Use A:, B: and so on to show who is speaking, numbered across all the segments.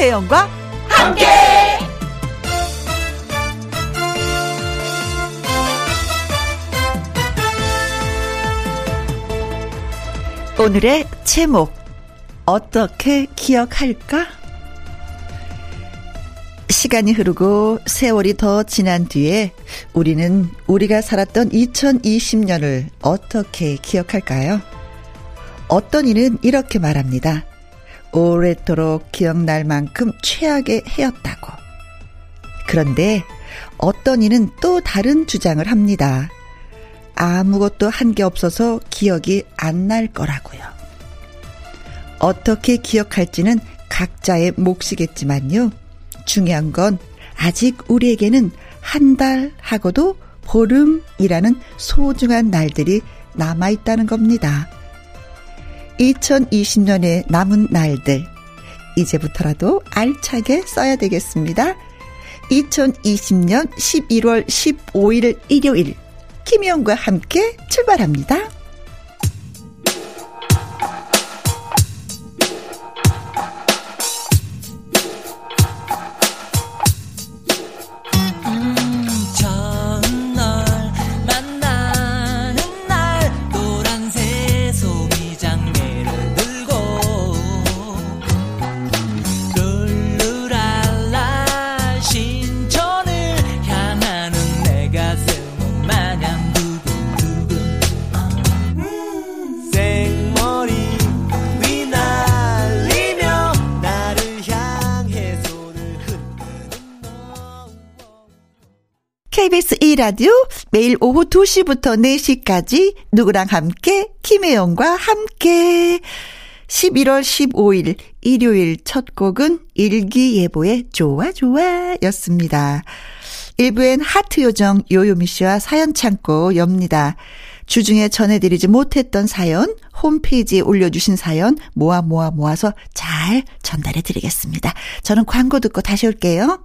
A: 김혜영과 함께. 오늘의 제목 어떻게 기억할까? 시간이 흐르고 세월이 더 지난 뒤에 우리는 우리가 살았던 2020년을 어떻게 기억할까요? 어떤 이는 이렇게 말합니다. 오래도록 기억날 만큼 최악의 해였다고. 그런데 어떤 이는 또 다른 주장을 합니다. 아무것도 한 게 없어서 기억이 안 날 거라고요. 어떻게 기억할지는 각자의 몫이겠지만요. 중요한 건 아직 우리에게는 한 달 하고도 보름이라는 소중한 날들이 남아있다는 겁니다. 2020년에 남은 날들, 이제부터라도 알차게 써야 되겠습니다. 2020년 11월 15일 일요일, 김희영과 함께 출발합니다. 라디오 매일 오후 2시부터 4시까지 누구랑 함께 김혜영과 함께 11월 15일 일요일 첫 곡은 일기예보의 좋아 좋아 였습니다. 1부엔 하트 요정 요요미 씨와 사연 창고 엽니다. 주중에 전해드리지 못했던 사연, 홈페이지에 올려주신 사연 모아 모아 모아서 잘 전달해 드리겠습니다. 저는 광고 듣고 다시 올게요.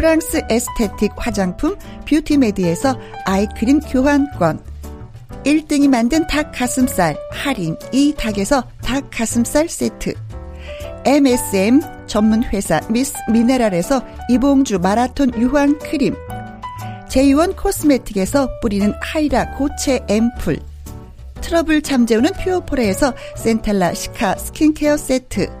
A: 프랑스 에스테틱 화장품 뷰티메디에서 아이크림 교환권. 1등이 만든 닭 가슴살 할인. 이 닭에서 닭 가슴살 세트. MSM 전문 회사 미스 미네랄에서 이봉주 마라톤 유황 크림. 제이원 코스메틱에서 뿌리는 하이라 고체 앰플. 트러블 잠재우는 퓨어포레에서 센텔라 시카 스킨케어 세트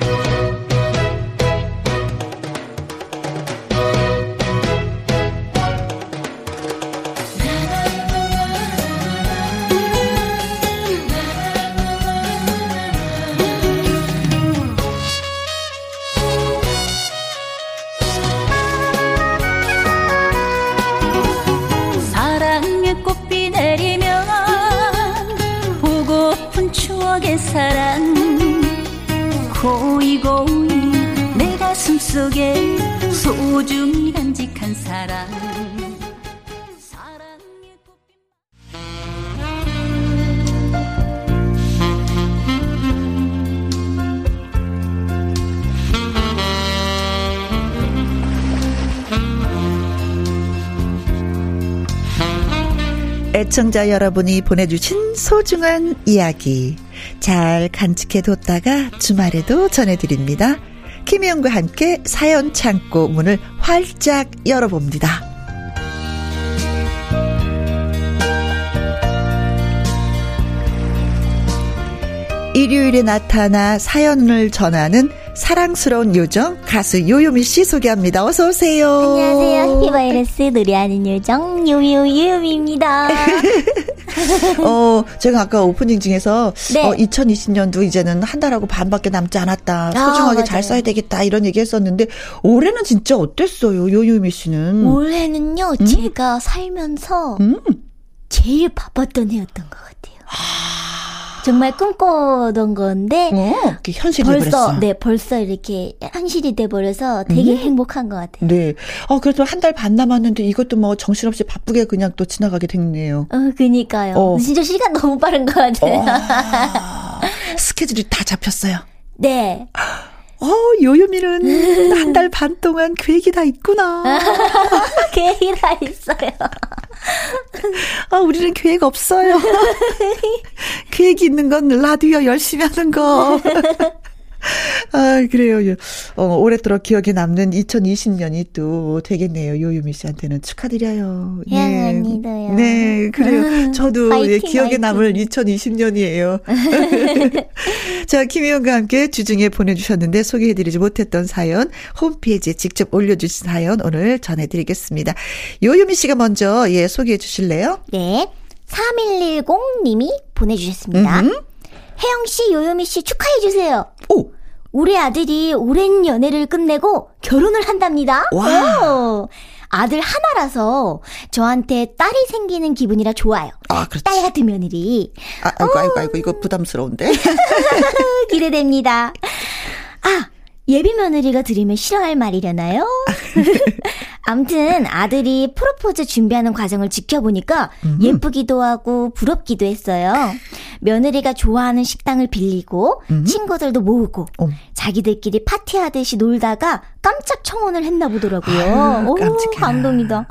B: 사랑 소중 간직한 사랑.
A: 애청자 여러분이 보내주신 소중한 이야기. 잘 간직해뒀다가 주말에도 전해드립니다. 김혜영과 함께 사연 창고 문을 활짝 열어봅니다. 일요일에 나타나 사연을 전하는 사랑스러운 요정 가수 요요미 씨 소개합니다. 어서 오세요.
C: 안녕하세요. 히바이러스 노래하는 요정 요요 요요미입니다.
A: 어, 제가 아까 오프닝 중에서
C: 네.
A: 어, 2020년도 이제는 한 달하고 반밖에 남지 않았다. 소중하게
C: 맞아요.
A: 잘 써야 되겠다. 이런 얘기 했었는데 올해는 진짜 어땠어요? 요요미 씨는.
C: 올해는요, 제가 살면서
A: 음.
C: 제일 바빴던 해였던 것 같아요. 정말 꿈꿔던 건데,
A: 어, 그게 현실이
C: 벌써,
A: 돼버렸어.
C: 네, 벌써 이렇게 현실이 돼버려서 되게 행복한 것 같아요.
A: 네. 어, 그래도 한 달 반 남았는데 이것도 뭐 정신없이 바쁘게 그냥 또 지나가게 됐네요.
C: 어, 그니까요.
A: 어.
C: 진짜 시간 너무 빠른 것 같아요.
A: 아, 스케줄이 다 잡혔어요.
C: 네.
A: 어, 요요미는 한 달 반 동안 계획이 다 있구나.
C: 계획이 다 있어요.
A: 아, 우리는 계획 없어요. 계획이 있는 건 라디오 열심히 하는 거. 아, 그래요. 어, 올해들어 기억에 남는 2020년이 또 되겠네요. 요유미 씨한테는 축하드려요.
C: 혜영 언니도요.
A: 네, 그래요. 저도
C: 화이팅,
A: 예, 기억에
C: 화이팅.
A: 남을 2020년이에요. 자, 김혜영과 함께 주중에 보내주셨는데 소개해드리지 못했던 사연, 홈페이지에 직접 올려주신 사연 오늘 전해드리겠습니다. 요유미 씨가 먼저 예, 소개해 주실래요?
C: 네. 3110님이 보내주셨습니다.
A: 음.
C: 혜영 씨, 요요미 씨 축하해 주세요.
A: 오!
C: 우리 아들이 오랜 연애를 끝내고 결혼을 한답니다.
A: 와.
C: 오. 아들 하나라서 저한테 딸이 생기는 기분이라 좋아요.
A: 아, 그렇지.
C: 딸 같은 며느리.
A: 아, 아이고, 아이고, 아이고, 이거 부담스러운데?
C: 기대됩니다. 아, 예비 며느리가 들으면 싫어할 말이려나요? 암튼 아들이 프로포즈 준비하는 과정을 지켜보니까 예쁘기도 하고 부럽기도 했어요. 며느리가 좋아하는 식당을 빌리고 친구들도 모으고
A: 음.
C: 자기들끼리 파티하듯이 놀다가 깜짝 청혼을 했나 보더라고요.
A: 아유,
C: 오. 감동이다.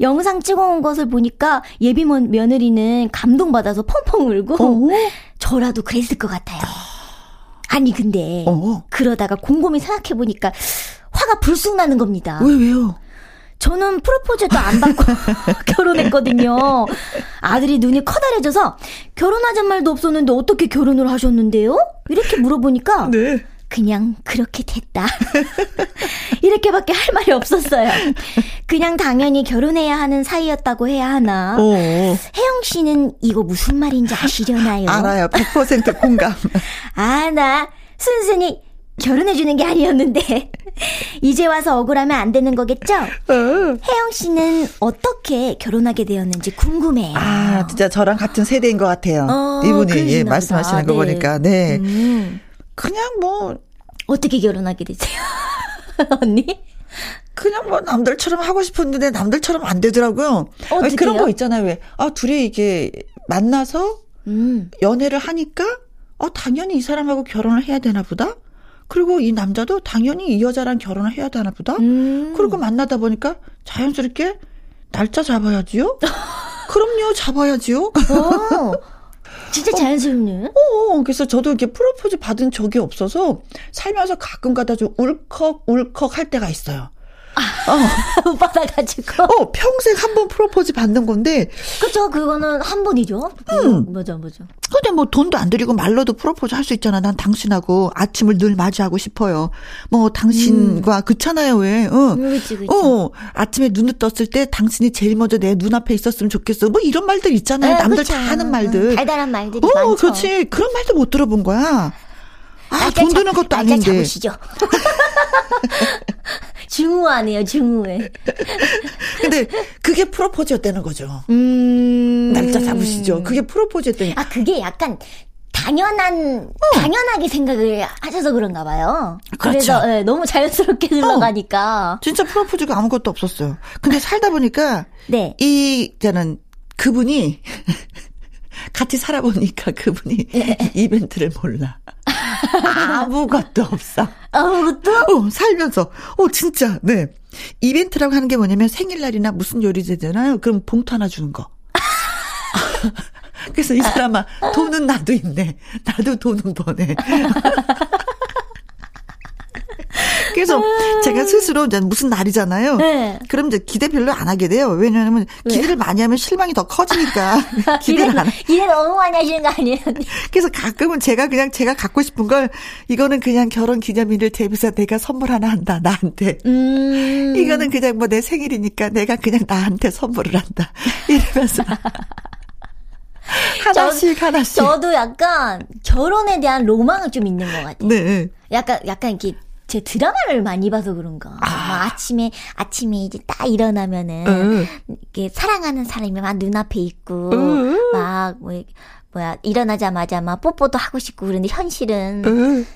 C: 영상 찍어온 것을 보니까 예비 며- 며느리는 감동받아서 펑펑 울고
A: 어?
C: 저라도 그랬을 것 같아요. 아니 근데
A: 어.
C: 그러다가 곰곰이 생각해 보니까 화가 불쑥 나는 겁니다.
A: 왜, 왜요?
C: 저는 프로포즈도 안 받고 결혼했거든요. 아들이 눈이 커다래져서 결혼하잔 말도 없었는데 어떻게 결혼을 하셨는데요? 이렇게 물어보니까
A: 네.
C: 그냥 그렇게 됐다. 이렇게밖에 할 말이 없었어요. 그냥 당연히 결혼해야 하는 사이였다고 해야 하나.
A: 어.
C: 혜영 씨는 이거 무슨 말인지 아시려나요?
A: 알아요. 100% 공감.
C: 아, 나 순순히 결혼해주는 게 아니었는데. 이제 와서 억울하면 안 되는 거겠죠?
A: 어.
C: 혜영 씨는 어떻게 결혼하게 되었는지 궁금해요.
A: 아, 진짜 저랑 같은 세대인 것 같아요.
C: 어,
A: 이분이, 예, 말씀하시는. 거
C: 네.
A: 보니까, 네.
C: 음,
A: 그냥 뭐,
C: 어떻게 결혼하게 되세요? 언니?
A: 그냥 뭐 남들처럼 하고 싶었는데 남들처럼 안 되더라고요.
C: 어떡해요?
A: 그런 거 있잖아요. 왜? 아, 둘이 이게 만나서
C: 음,
A: 연애를 하니까, 어, 당연히 이 사람하고 결혼을 해야 되나 보다? 그리고 이 남자도 당연히 이 여자랑 결혼을 해야 되나 보다?
C: 음.
A: 그리고 만나다 보니까 자연스럽게 날짜 잡아야지요? 그럼요, 잡아야지요?
C: 어, 진짜 자연스럽네.
A: 어, 그래서 저도 이렇게 프로포즈 받은 적이 없어서 살면서 가끔 가다 좀 울컥, 울컥 할 때가 있어요.
C: 못 받아가지고.
A: 어, 평생 한 번 프로포즈 받는 건데,
C: 그쵸, 그거는 한 번이죠. 음. 맞아, 맞아.
A: 근데 뭐 돈도 안 들이고 말로도 프로포즈 할 수 있잖아. 난 당신하고 아침을 늘 맞이하고 싶어요. 뭐, 당신과, 그렇잖아요, 왜. 어.
C: 음, 그치, 그치.
A: 어, 아침에 눈을 떴을 때 당신이 제일 먼저 내 눈앞에 있었으면 좋겠어. 뭐 이런 말들 있잖아요.
C: 네,
A: 남들
C: 그쵸.
A: 다 하는 말들.
C: 음, 달달한 말들이
A: 어,
C: 많죠.
A: 그렇지. 그런 말도 못 들어본 거야. 아,
C: 날짜
A: 돈
C: 잡-
A: 드는 것도
C: 날짜
A: 아닌데.
C: 잡으시죠. 중후하네요, 중후해.
A: 근데 그게 프로포즈였다는 거죠.
C: 음.
A: 날짜 잡으시죠. 그게 프로포즈였다니.
C: 아, 그게 약간 당연한, 당연하게 생각을 하셔서 그런가 봐요.
A: 그렇죠.
C: 래서 예, 너무 자연스럽게 흘러가니까.
A: 진짜 프로포즈가 아무것도 없었어요. 근데 살다 보니까
C: 네.
A: 이 저는 그분이 같이 살아보니까 그분이
C: 예.
A: 이벤트를 몰라. 아무것도 없어.
C: 아무것도?
A: 어, 살면서. 어, 진짜, 네. 이벤트라고 하는 게 뭐냐면 생일날이나 무슨 요리 되잖아요. 그럼 봉투 하나 주는 거. 그래서 이 사람아, 돈은 나도 있네. 나도 돈은 버네. 그래서 제가 스스로 이제 무슨 날이잖아요.
C: 네.
A: 그럼 이제 기대 별로 안 하게 돼요. 왜냐하면 기대를 많이 하면 실망이 더 커지니까 기대를 안. 해.
C: 기대 너무 많이 하시는 거 아니에요?
A: 그래서 가끔은 제가 그냥 제가 갖고 싶은 걸 이거는 그냥 결혼 기념일을 대비해서 내가 선물 하나 한다 나한테.
C: 음.
A: 이거는 그냥 뭐 내 생일이니까 내가 그냥 나한테 선물을 한다. 이러면서. 하나씩 하나씩.
C: 저도 약간 결혼에 대한 로망은 좀 있는 것 같아요.
A: 네.
C: 약간 약간 이렇게 제 드라마를 많이 봐서 그런가. 막 아침에 아침에 이제 딱 일어나면은
A: 응.
C: 이렇게 사랑하는 사람이 막 눈앞에 있고
A: 응.
C: 막뭐 뭐야 일어나자마자 막 뽀뽀도 하고 싶고 그런데 현실은
A: 응.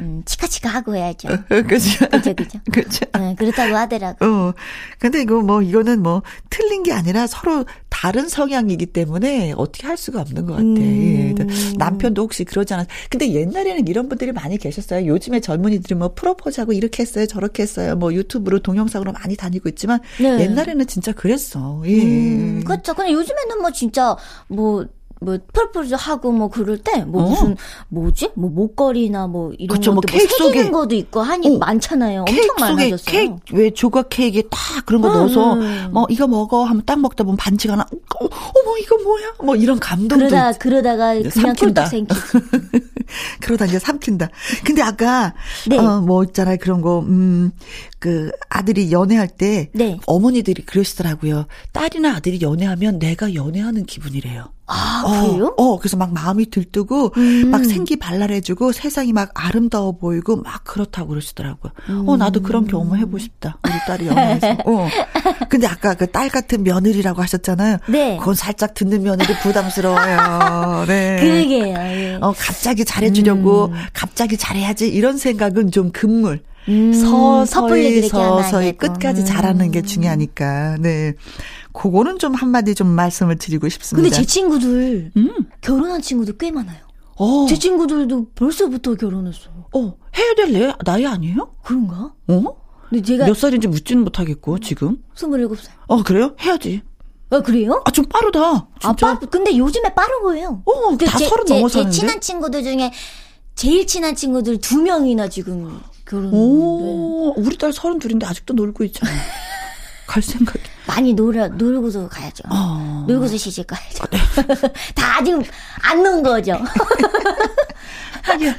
C: 음, 치카치카 하고 해야죠.
A: 그죠.
C: 그죠 그죠.
A: 그죠.
C: 네, 그렇다고 하더라고.
A: 어. 근데 이거 뭐 이거는 뭐 틀린 게 아니라 서로 다른 성향이기 때문에 어떻게 할 수가 없는 것 같아.
C: 음.
A: 예. 남편도 혹시 그러잖아. 근데 옛날에는 이런 분들이 많이 계셨어요. 요즘에 젊은이들이 뭐 프로포즈하고 이렇게 했어요, 저렇게 했어요. 뭐 유튜브로 동영상으로 많이 다니고 있지만
C: 네.
A: 옛날에는 진짜 그랬어. 예.
C: 음, 그렇죠. 근데 요즘에는 뭐 진짜 뭐, 뭐, 프로포즈 하고 뭐 그럴 때, 뭐
A: 어.
C: 무슨, 뭐지? 뭐 목걸이나 뭐 이런
A: 그쵸,
C: 것도 뭐뭐
A: 케이크
C: 새기는
A: 속에-
C: 것도 있고 하니
A: 어.
C: 많잖아요.
A: 케이크
C: 엄청
A: 속에
C: 많아졌어요.
A: 케이크 왜 조각 케이크에 딱 그런 거
C: 음,
A: 넣어서
C: 음.
A: 뭐 이거 먹어 하면 딱 먹다 보면 반지가 하나 어, 어머 이거 뭐야 뭐 이런 감동도
C: 그러다,
A: 있-
C: 그러다가 그냥
A: 삼킨다.
C: 꿀떡 생기.
A: 그러다 이제 삼킨다. 근데 아까
C: 네.
A: 어 뭐 있잖아요 그런 거 음 그 아들이 연애할 때
C: 네.
A: 어머니들이 그러시더라고요. 딸이나 아들이 연애하면 내가 연애하는 기분이래요.
C: 아,
A: 어,
C: 그래요?
A: 어, 그래서 막 마음이 들뜨고
C: 음.
A: 막 생기 발랄해지고 세상이 막 아름다워 보이고 막 그렇다고 그러시더라고요. 어, 나도 그런 경험을 해보고 싶다. 우리 딸이 연애해서. 어. 근데 아까 그 딸 같은 며느리라고 하셨잖아요.
C: 네.
A: 그건 살짝 듣는 며느리 부담스러워요. 네.
C: 그러게요. 예.
A: 어, 갑자기 잘해주려고, 갑자기 잘해야지, 이런 생각은 좀 금물.
C: 음,
A: 서서히, 서서히. 끝까지
C: 음.
A: 잘하는 게 중요하니까, 네. 그거는 좀 한마디 좀 말씀을 드리고 싶습니다.
C: 근데 제 친구들,
A: 음.
C: 결혼한 친구들 꽤 많아요.
A: 어,
C: 제 친구들도 벌써부터 결혼했어.
A: 어, 해야 될 내- 나이 아니에요?
C: 그런가?
A: 어?
C: 근데 제가
A: 몇 살인지 묻지는 못하겠고, 지금.
C: 27살.
A: 어, 그래요? 해야지.
C: 아, 그래요?
A: 아, 좀 빠르다.
C: 아,
A: 진짜.
C: 빠, 근데 요즘에 빠른 거예요.
A: 어, 그다
C: 제-
A: 서른
C: 제-
A: 넘어서
C: 제
A: 하는데?
C: 친한 친구들 중에 제일 친한 친구들 두 명이나 지금 결혼했는데
A: 오, 우리 딸 서른 둘인데 아직도 놀고 있잖아. 갈 생각이.
C: 많이 놀아 놀고서 가야죠.
A: 어.
C: 놀고서 시집 가야죠. 다 아직 안 논 거죠.
A: 하긴.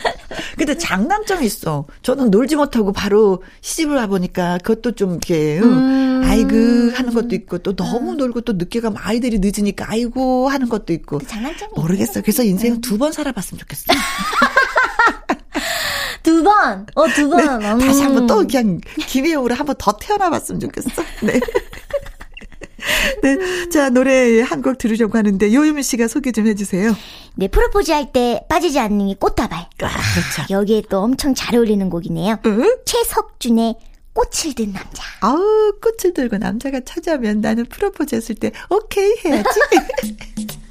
A: 근데 장단점이 있어. 저는 놀지 못하고 바로 시집을 와보니까 그것도 좀 이렇게, 응.
C: 음.
A: 아이고 하는 것도 있고 또 너무 놀고 또 늦게 가면 아이들이 늦으니까 아이고 하는 것도 있고.
C: 장단점이
A: 모르겠어. 그래서 인생은 두번 살아봤으면 좋겠어.
C: 두 번, 어 두 번. 음.
A: 다시 한번 또 그냥 김혜영으로 한번 더 태어나 봤으면 좋겠어. 네. 네. 자, 노래 한 곡 들으려고 하는데 요유미 씨가 소개 좀 해주세요.
C: 네 프로포즈 할 때 빠지지 않는 게 꽃다발.
A: 아, 그렇죠.
C: 여기에 또 엄청 잘 어울리는 곡이네요.
A: 응?
C: 최석준의 꽃을 든 남자.
A: 아우, 꽃을 들고 남자가 찾아오면 나는 프로포즈 했을 때, 오케이 해야지.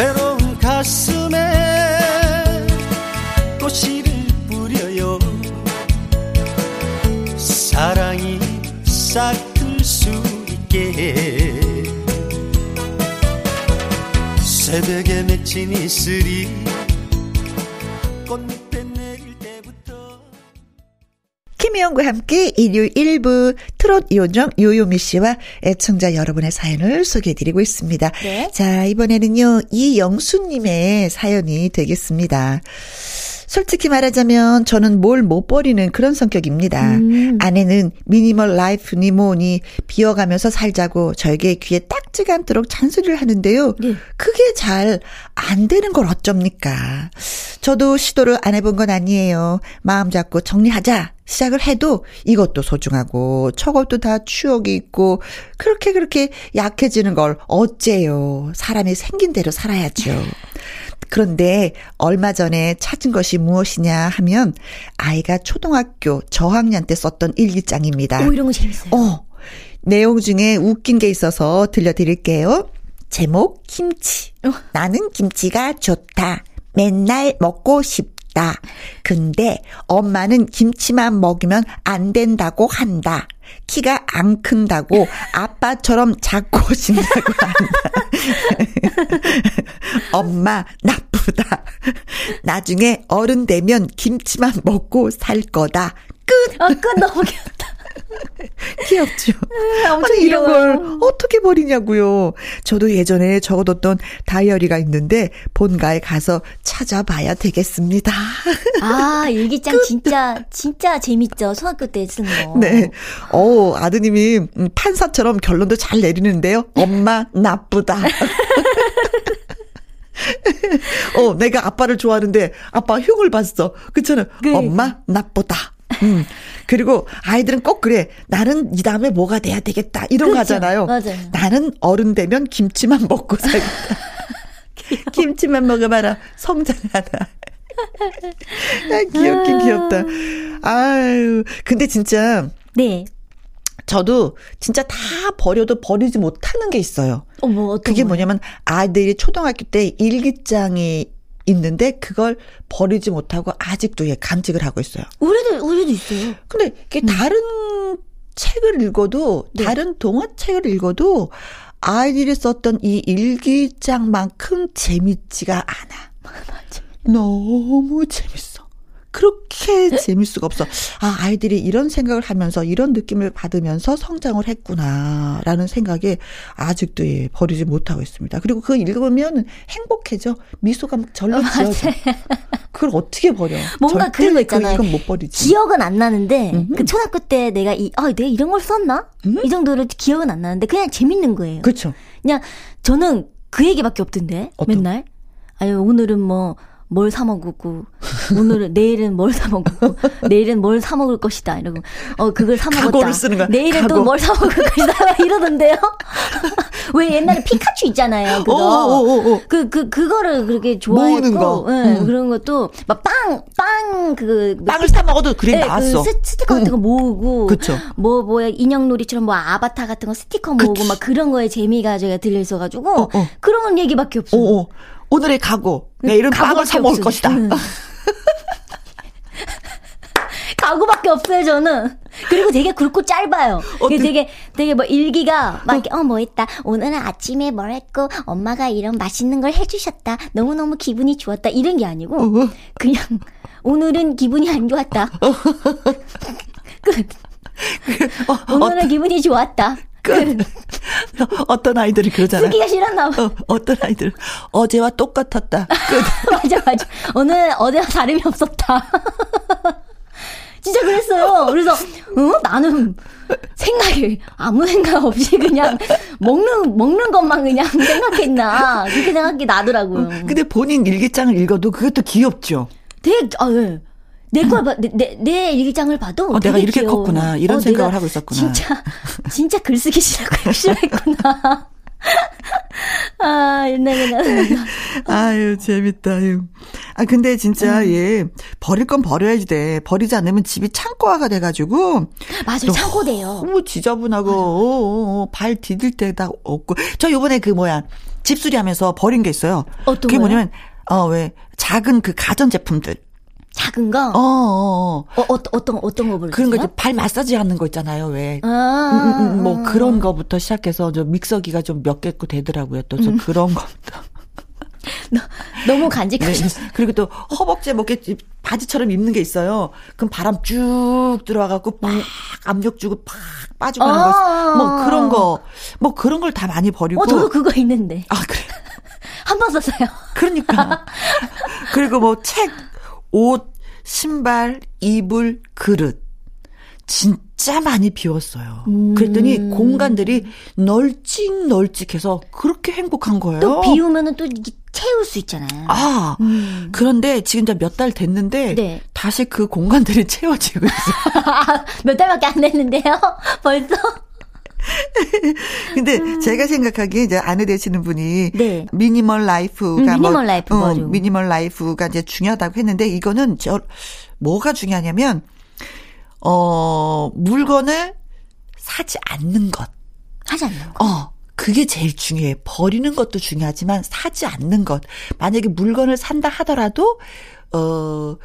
D: 외로운 가슴에 꽃씨를 뿌려요. 사랑이 싹틀 수 있게 새벽에 맺힌 이슬이 꽃밑에 내릴 때부터
A: 김혜영과 함께 일요일 1부 트롯 요정 요요미 씨와 애청자 여러분의 사연을 소개해드리고 있습니다.
C: 네.
A: 자, 이번에는요, 이영수님의 사연이 되겠습니다. 솔직히 말하자면 저는 뭘 못 버리는 그런 성격입니다.
C: 음.
A: 아내는 미니멀 라이프니 뭐니 비워가면서 살자고 저에게 귀에 딱지가 않도록 잔소리를 하는데요.
C: 네.
A: 그게 잘 안 되는 걸 어쩝니까? 저도 시도를 안 해본 건 아니에요. 마음 잡고 정리하자. 시작을 해도 이것도 소중하고 저것도 다 추억이 있고 그렇게 그렇게 약해지는 걸 어째요. 사람이 생긴 대로 살아야죠. 그런데 얼마 전에 찾은 것이 무엇이냐 하면 아이가 초등학교 저학년 때 썼던 일기장입니다.
C: 오, 이런 거 재밌어요.
A: 어, 내용 중에 웃긴 게 있어서 들려드릴게요. 제목, 김치.
C: 어.
A: 나는 김치가 좋다. 맨날 먹고 싶다. 근데 엄마는 김치만 먹으면 안 된다고 한다. 키가 안 큰다고 아빠처럼 작고 싶다고 한다. 엄마 나쁘다. 나중에 어른 되면 김치만 먹고 살 거다. 끝.
C: 아, 끝 너무 귀엽다.
A: 귀엽죠.
C: 엄청
A: 아니 이런
C: 귀여워요.
A: 걸 어떻게 버리냐고요. 저도 예전에 적어뒀던 다이어리가 있는데 본가에 가서 찾아봐야 되겠습니다.
C: 아, 일기장 진짜, 진짜 재밌죠. 초등학교 때 쓰는 거.
A: 네. 어 아드님이 음, 판사처럼 결론도 잘 내리는데요. 엄마 나쁘다. 어, 내가 아빠를 좋아하는데 아빠 흉을 봤어. 그렇잖아.
C: 그러니까.
A: 엄마 나쁘다. 음. 그리고 아이들은 꼭 그래. 나는 이 다음에 뭐가 돼야 되겠다. 이런 거
C: 그렇죠.
A: 하잖아요.
C: 맞아요.
A: 나는 어른 되면 김치만 먹고 살겠다. 김치만 먹어봐라. 성장하다. 아, 귀엽긴 귀엽다. 아유. 근데 진짜
C: 네.
A: 저도 진짜 다 버려도 버리지 못하는 게 있어요.
C: 어, 뭐,
A: 그게? 뭐냐면 아이들이 초등학교 때 일기장이 있는데 그걸 버리지 못하고 아직도 예, 간직을 하고 있어요.
C: 우리도, 우리도 있어요.
A: 근데 이게 다른 책을 읽어도
C: 네.
A: 다른 동화책을 읽어도 아이들이 썼던 이 일기장만큼 재밌지가 않아. 너무 재밌어. 그렇게 재밌을 수가 없어. 아, 아이들이 이런 생각을 하면서 이런 느낌을 받으면서 성장을 했구나라는 생각에 아직도 예, 버리지 못하고 있습니다. 그리고 그거 읽으면 행복해져. 미소가 막 절로 지어져. 그걸 어떻게 버려?
C: 뭔가 그런 거 있잖아요.
A: 그건 못 버리지.
C: 기억은 안 나는데,
A: 음흠.
C: 그 초등학교 때 내가 이, 아, 내가 이런 걸 썼나?
A: 음?
C: 이 정도로 기억은 안 나는데, 그냥 재밌는 거예요.
A: 그렇죠.
C: 그냥, 저는 그 얘기밖에 없던데,
A: 어떤?
C: 맨날. 아니, 오늘은 뭐, 뭘 사 먹고, 오늘은, 내일은 뭘 사 먹고, 내일은 뭘 사 먹을 것이다. 이러고, 어, 그걸 사 먹었다.
A: 쓰는 거야.
C: 내일은. 또 뭘 사 먹을 것이다. 막 이러던데요? 왜 옛날에 피카츄 있잖아요. 그거.
A: 어어어어.
C: 그, 그, 그거를 그렇게 좋아했고,
A: 모으는 거.
C: 예,
A: 음.
C: 그런 것도, 막 빵, 빵, 그,
A: 빵을 사 먹어도 그래
C: 네,
A: 나왔어.
C: 그 스- 스티커 같은 거 모으고,
A: 그쵸.
C: 뭐, 뭐야, 인형놀이처럼 뭐 아바타 같은 거 스티커 모으고,
A: 그치.
C: 막 그런 거에 재미가 제가 들려 있어가지고,
A: 어, 어.
C: 그런 얘기밖에 없어요.
A: 어, 어. 오늘의 각오. 내일은 빵을 사 먹을. 것이다.
C: 음. 가구밖에 없어요, 저는. 그리고 되게 굵고 짧아요. 이게 되게, 되게 뭐 일기가 막 이렇게, 어, 뭐 했다. 오늘은 아침에 뭘 했고, 엄마가 이런 맛있는 걸 해주셨다. 너무너무 기분이 좋았다. 이런 게 아니고,
A: 어.
C: 그냥, 오늘은 기분이 안 좋았다. 끝.
A: 어,
C: 오늘은 기분이 좋았다. 끝.
A: 어떤 아이들이 그러잖아.
C: 쓰기가 싫었나 봐.
A: 어, 어떤 아이들 어제와 똑같았다. 끝.
C: 맞아, 맞아. 오늘 어제와 다름이 없었다. 진짜 그랬어요. 그래서, 어? 나는 생각이, 아무 생각 없이 그냥 먹는, 먹는 것만 그냥 생각했나. 그렇게 생각이 나더라고요.
A: 근데 본인 일기장을 읽어도 그것도 귀엽죠.
C: 되게, 아, 예. 내 걸 봐, 내, 내, 내 일기장을 봐도.
A: 어, 내가 이렇게
C: 귀여워.
A: 컸구나. 이런
C: 어,
A: 생각을 하고 있었구나.
C: 진짜, 진짜 글쓰기 싫어, 싫어했구나. 아, 옛날에 나.
A: 아유, 재밌다. 아유. 아, 근데 진짜,
C: 음.
A: 얘, 버릴 건 버려야지 돼. 버리지 않으면 집이 창고화가 돼가지고,
C: 맞아요, 차고돼요.
A: 너무 지저분하고, 어, 어, 어, 발 디딜 데다 없고. 저 요번에 그 뭐야, 집수리 하면서 버린 게 있어요.
C: 어떤
A: 그게? 뭐냐면, 어, 왜, 작은 그 가전제품들.
C: 작은 거?
A: 어, 어, 어.
C: 어, 어, 어 떤, 어떤 거 볼까요?
A: 그런 거 이제 발 마사지 하는 거 있잖아요, 왜.
C: 아,
A: 음, 음, 음, 뭐 그런 거부터 시작해서 저 믹서기가 좀 몇개거 되더라고요. 또
C: 음.
A: 저 그런 거부터.
C: 너무
A: 네.
C: 간직하셨어.
A: 그리고 또 허벅지에 뭐 이렇게 바지처럼 입는 게 있어요. 그럼 바람 쭉 들어와갖고 팍 압력 주고 팍 빠지고 하는
C: 아.
A: 거. 뭐 그런 거. 뭐 그런 걸 다 많이 버리고.
C: 어, 저도 그거 있는데.
A: 아, 그래.
C: 한 번 썼어요.
A: 그러니까. 그리고 뭐 책, 옷, 신발, 이불, 그릇. 진짜 많이 비웠어요.
C: 음.
A: 그랬더니 공간들이 널찍널찍해서 그렇게 행복한 거예요.
C: 또 비우면은 또 채울 수 있잖아요.
A: 아,
C: 음.
A: 그런데 지금 이제 몇 달 됐는데
C: 네.
A: 다시 그 공간들이 채워지고 있어요.
C: 몇 달밖에 안 됐는데요? 벌써?
A: 근데 제가 생각하기에 이제 아내 되시는 분이
C: 네.
A: minimal life가
C: 음, 미니멀
A: 뭐,
C: life,
A: 어. minimal life가 이제 중요하다고 했는데 이거는 저 뭐가 중요하냐면 어 물건을 사지 않는 것.
C: 하지 않는 거.
A: 어. 그게 제일 중요해. 버리는 것도 중요하지만 사지 않는 것. 만약에 물건을 산다 하더라도 어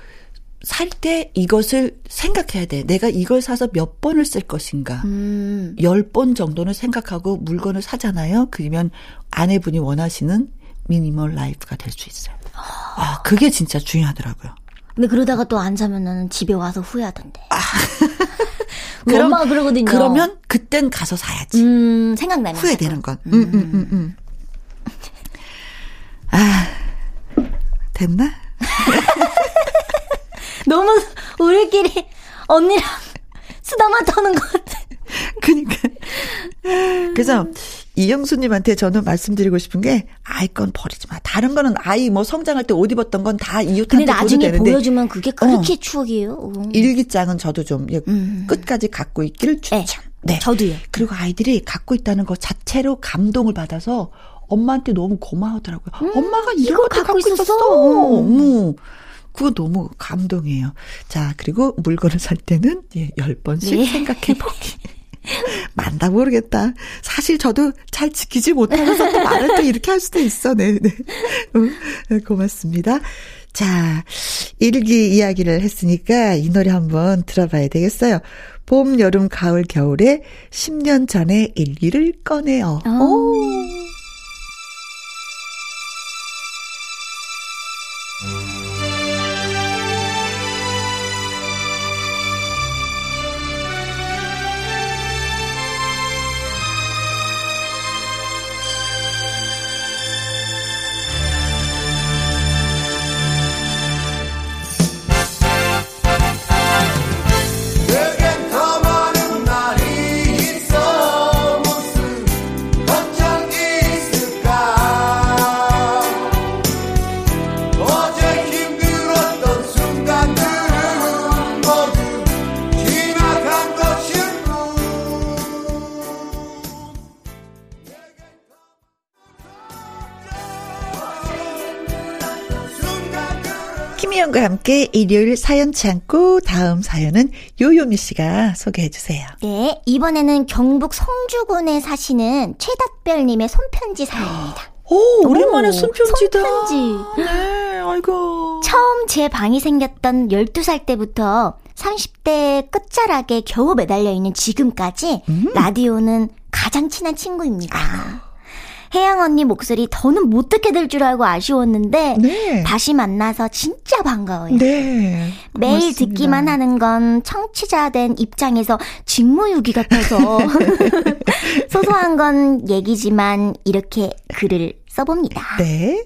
A: 살 때 이것을 생각해야 돼. 내가 이걸 사서 몇 번을 쓸 것인가.
C: 음.
A: 10번 정도는 생각하고 물건을 사잖아요. 그러면 아내분이 원하시는 미니멀 라이프가 될 수 있어요. 아, 그게 진짜 중요하더라고요.
C: 근데 그러다가 또 안 사면은 집에 와서 후회하던데. 우리
A: 그럼-
C: 엄마가 그러거든요.
A: 그러면 그땐 가서 사야지.
C: 음, 생각나면.
A: 후회되는 건. 음, 음, 음, 음. 아, 됐나?
C: 너무 우리끼리 언니랑 수다만 떠는 것 같아.
A: 그니까. 그래서 이영수님한테 저는 말씀드리고 싶은 게 아이 건 버리지 마. 다른 거는 아이 뭐 성장할 때 옷 입었던 건다
C: 근데
A: 이웃한테 줘도
C: 나중에
A: 되는데
C: 보여주면 그게 그렇게 추억이에요. 음.
A: 일기장은 저도 좀 예,
C: 음.
A: 끝까지 갖고 있기를 추천. 네.
C: 저도요.
A: 그리고 아이들이 갖고 있다는 것 자체로 감동을 받아서 엄마한테 너무 고마워하더라고요. 엄마가 이런
C: 음,
A: 것도
C: 갖고
A: 갖고
C: 있었어?
A: 있었어. 음. 그거 너무 감동이에요. 자, 그리고 물건을 살 때는 예, 10번씩
C: 네.
A: 생각해 보기. 맞나 모르겠다. 사실 저도 잘 지키지 못하면서 또 말을 또 이렇게 할 수도 있어. 네, 네. 어, 고맙습니다. 자, 일기 이야기를 했으니까 이 노래 한번 들어봐야 되겠어요. 봄, 여름, 가을, 겨울에 10년 전의 일기를 꺼내요.
C: 아.
A: 오. 함께 일요일 사연 창고 다음 사연은 요요미 씨가 소개해 주세요.
C: 네, 이번에는 경북 성주군에 사시는 최닷별님의 손편지 사연입니다.
A: 오, 오랜만에
C: 오,
A: 손편지다.
C: 손편지.
A: 네, 아이고.
C: 처음 제 방이 생겼던 12살 때부터 30대 끝자락에 겨우 매달려 있는 지금까지
A: 음.
C: 라디오는 가장 친한 친구입니다. 혜영 언니 목소리 더는 못 듣게 될 줄 알고 아쉬웠는데
A: 네.
C: 다시 만나서 진짜 반가워요.
A: 네.
C: 매일
A: 고맙습니다.
C: 듣기만 하는 건 청취자 된 입장에서 직무유기 같아서 소소한 건 얘기지만 이렇게 글을 써봅니다.
A: 네.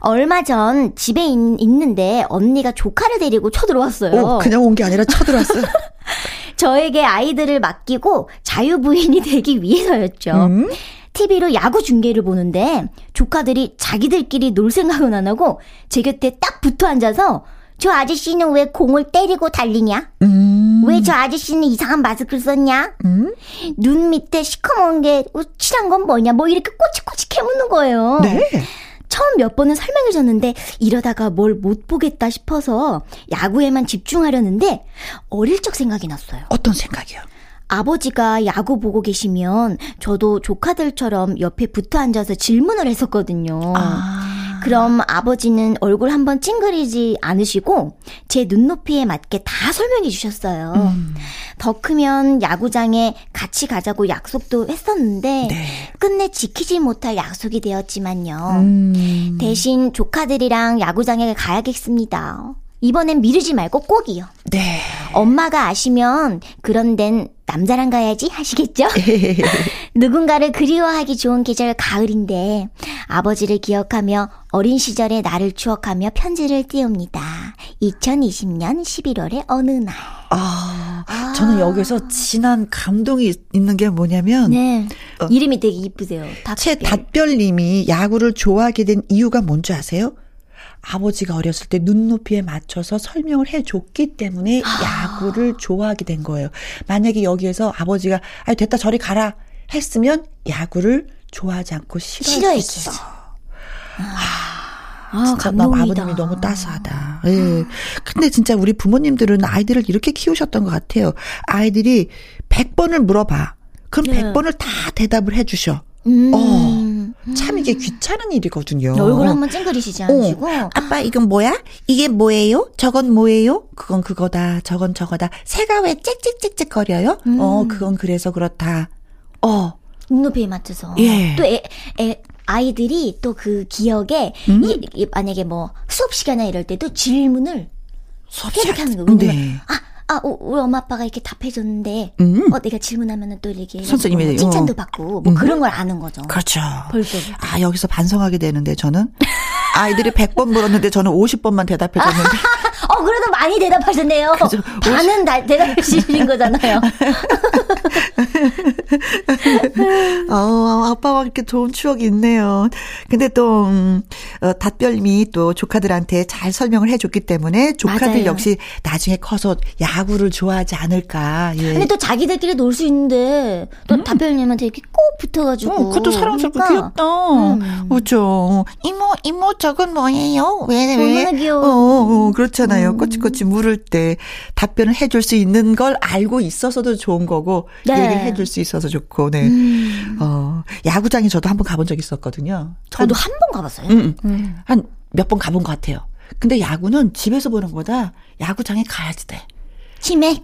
C: 얼마 전 집에 있, 있는데 언니가 조카를 데리고 쳐들어왔어요.
A: 오, 그냥 온 게 아니라 쳐들어왔어요.
C: 저에게 아이들을 맡기고 자유부인이 되기 위해서였죠.
A: 음?
C: TV로 야구 중계를 보는데 조카들이 자기들끼리 놀 생각은 안 하고 제 곁에 딱 붙어 앉아서 저 아저씨는 왜 공을 때리고 달리냐?
A: 음.
C: 왜저 아저씨는 이상한 마스크를 썼냐?
A: 음?
C: 눈 밑에 시커먼 게 칠한 건 뭐냐? 뭐 이렇게 꼬치꼬치 캐묻는 거예요.
A: 네.
C: 처음 몇 번은 설명해 줬는데 이러다가 뭘 못 보겠다 싶어서 야구에만 집중하려는데 어릴 적 생각이 났어요.
A: 어떤 생각이요?
C: 아버지가 야구 보고 계시면 저도 조카들처럼 옆에 붙어 앉아서 질문을 했었거든요.
A: 아.
C: 그럼 아버지는 얼굴 한번 찡그리지 않으시고 제 눈높이에 맞게 다 설명해 주셨어요.
A: 음.
C: 더 크면 야구장에 같이 가자고 약속도 했었는데
A: 네.
C: 끝내 지키지 못할 약속이 되었지만요.
A: 음.
C: 대신 조카들이랑 야구장에 가야겠습니다. 이번엔 미루지 말고 꼭이요.
A: 네.
C: 엄마가 아시면 그런 데는 남자랑 가야지 하시겠죠? 누군가를 그리워하기 좋은 계절 가을인데 아버지를 기억하며 어린 시절의 나를 추억하며 편지를 띄웁니다. 2020년 11월의 어느 날.
A: 아, 저는 여기서 진한 감동이 있는 게 뭐냐면
C: 네.
A: 어.
C: 이름이 되게 이쁘세요.
A: 채
C: 닷별.
A: 닷별님이 야구를 좋아하게 된 이유가 뭔지 아세요? 아버지가 어렸을 때 눈높이에 맞춰서 설명을 해줬기 때문에 야구를 좋아하게 된 거예요. 만약에 여기에서 아버지가 아 됐다 저리 가라 했으면 야구를 좋아하지 않고 싫어했어.
C: 싫어했어. 아,
A: 진짜 나
C: 감동이다.
A: 아버님이 너무 따스하다. 예. 근데 진짜 우리 부모님들은 아이들을 이렇게 키우셨던 것 같아요. 아이들이 100번을 물어봐. 그럼
C: 네.
A: 100번을 다 대답을 해주셔.
C: 음.
A: 어. 참 이게 귀찮은 일이거든요.
C: 얼굴 한번 찡그리시지 않으시고.
A: 어. 아빠 이건 뭐야? 이게 뭐예요? 저건 뭐예요? 그건 그거다. 저건 저거다. 새가 왜 짹짹짹짹 거려요?
C: 음.
A: 어, 그건 그래서 그렇다. 어.
C: 눈높이에 맞춰서.
A: 예.
C: 또 애, 애, 아이들이 또 그 기억에
A: 음.
C: 이, 이 만약에 뭐 수업 시간에 이럴 때도 질문을
A: 수업
C: 계속. 하는 거예요.
A: 네.
C: 아, 아, 우- 우리 엄마 아빠가 이렇게 답해줬는데,
A: 음.
C: 어, 내가 질문하면은 또 이렇게
A: 선생님이,
C: 뭐 칭찬도
A: 어.
C: 받고 뭐
A: 음.
C: 그런 걸 아는 거죠.
A: 그렇죠.
C: 벌써.
A: 아, 여기서 반성하게 되는데 저는 아이들이 100번 물었는데 저는 50번만 대답해 줬는데
C: 어, 그래도 많이 대답하셨네요.
A: 그죠.
C: 반은 다 주신 거잖아요.
A: 어, 아빠와 이렇게 좋은 추억이 있네요. 근데 또, 음, 어, 닷별님이 또 조카들한테 잘 설명을 해줬기 때문에 조카들
C: 맞아요.
A: 역시 나중에 커서 야구를 좋아하지 않을까. 예.
C: 근데 또 자기들끼리 놀 수 있는데, 또 답변님한테 이렇게 꼭 붙어가지고.
A: 어, 그것도 사랑스럽고
C: 그러니까
A: 귀엽다.
C: 음.
A: 그렇죠. 이모, 이모, 저건 뭐예요? 왜, 왜?
C: 얼마나 귀여워.
A: 어, 어, 그렇잖아요.
C: 음.
A: 꼬치꼬치 물을 때 답변을 해줄 수 있는 걸 알고 있어서도 좋은 거고,
C: 네.
A: 얘기를 해줄 수 있어서 좋고, 네.
C: 음.
A: 어, 야구장에 저도 한번 가본 적 있었거든요.
C: 저도 한 번 가봤어요.
A: 음, 음.
C: 음.
A: 한몇 번 가본 것 같아요. 근데 야구는 집에서 보는 것보다 야구장에 가야지 돼.
C: 치매?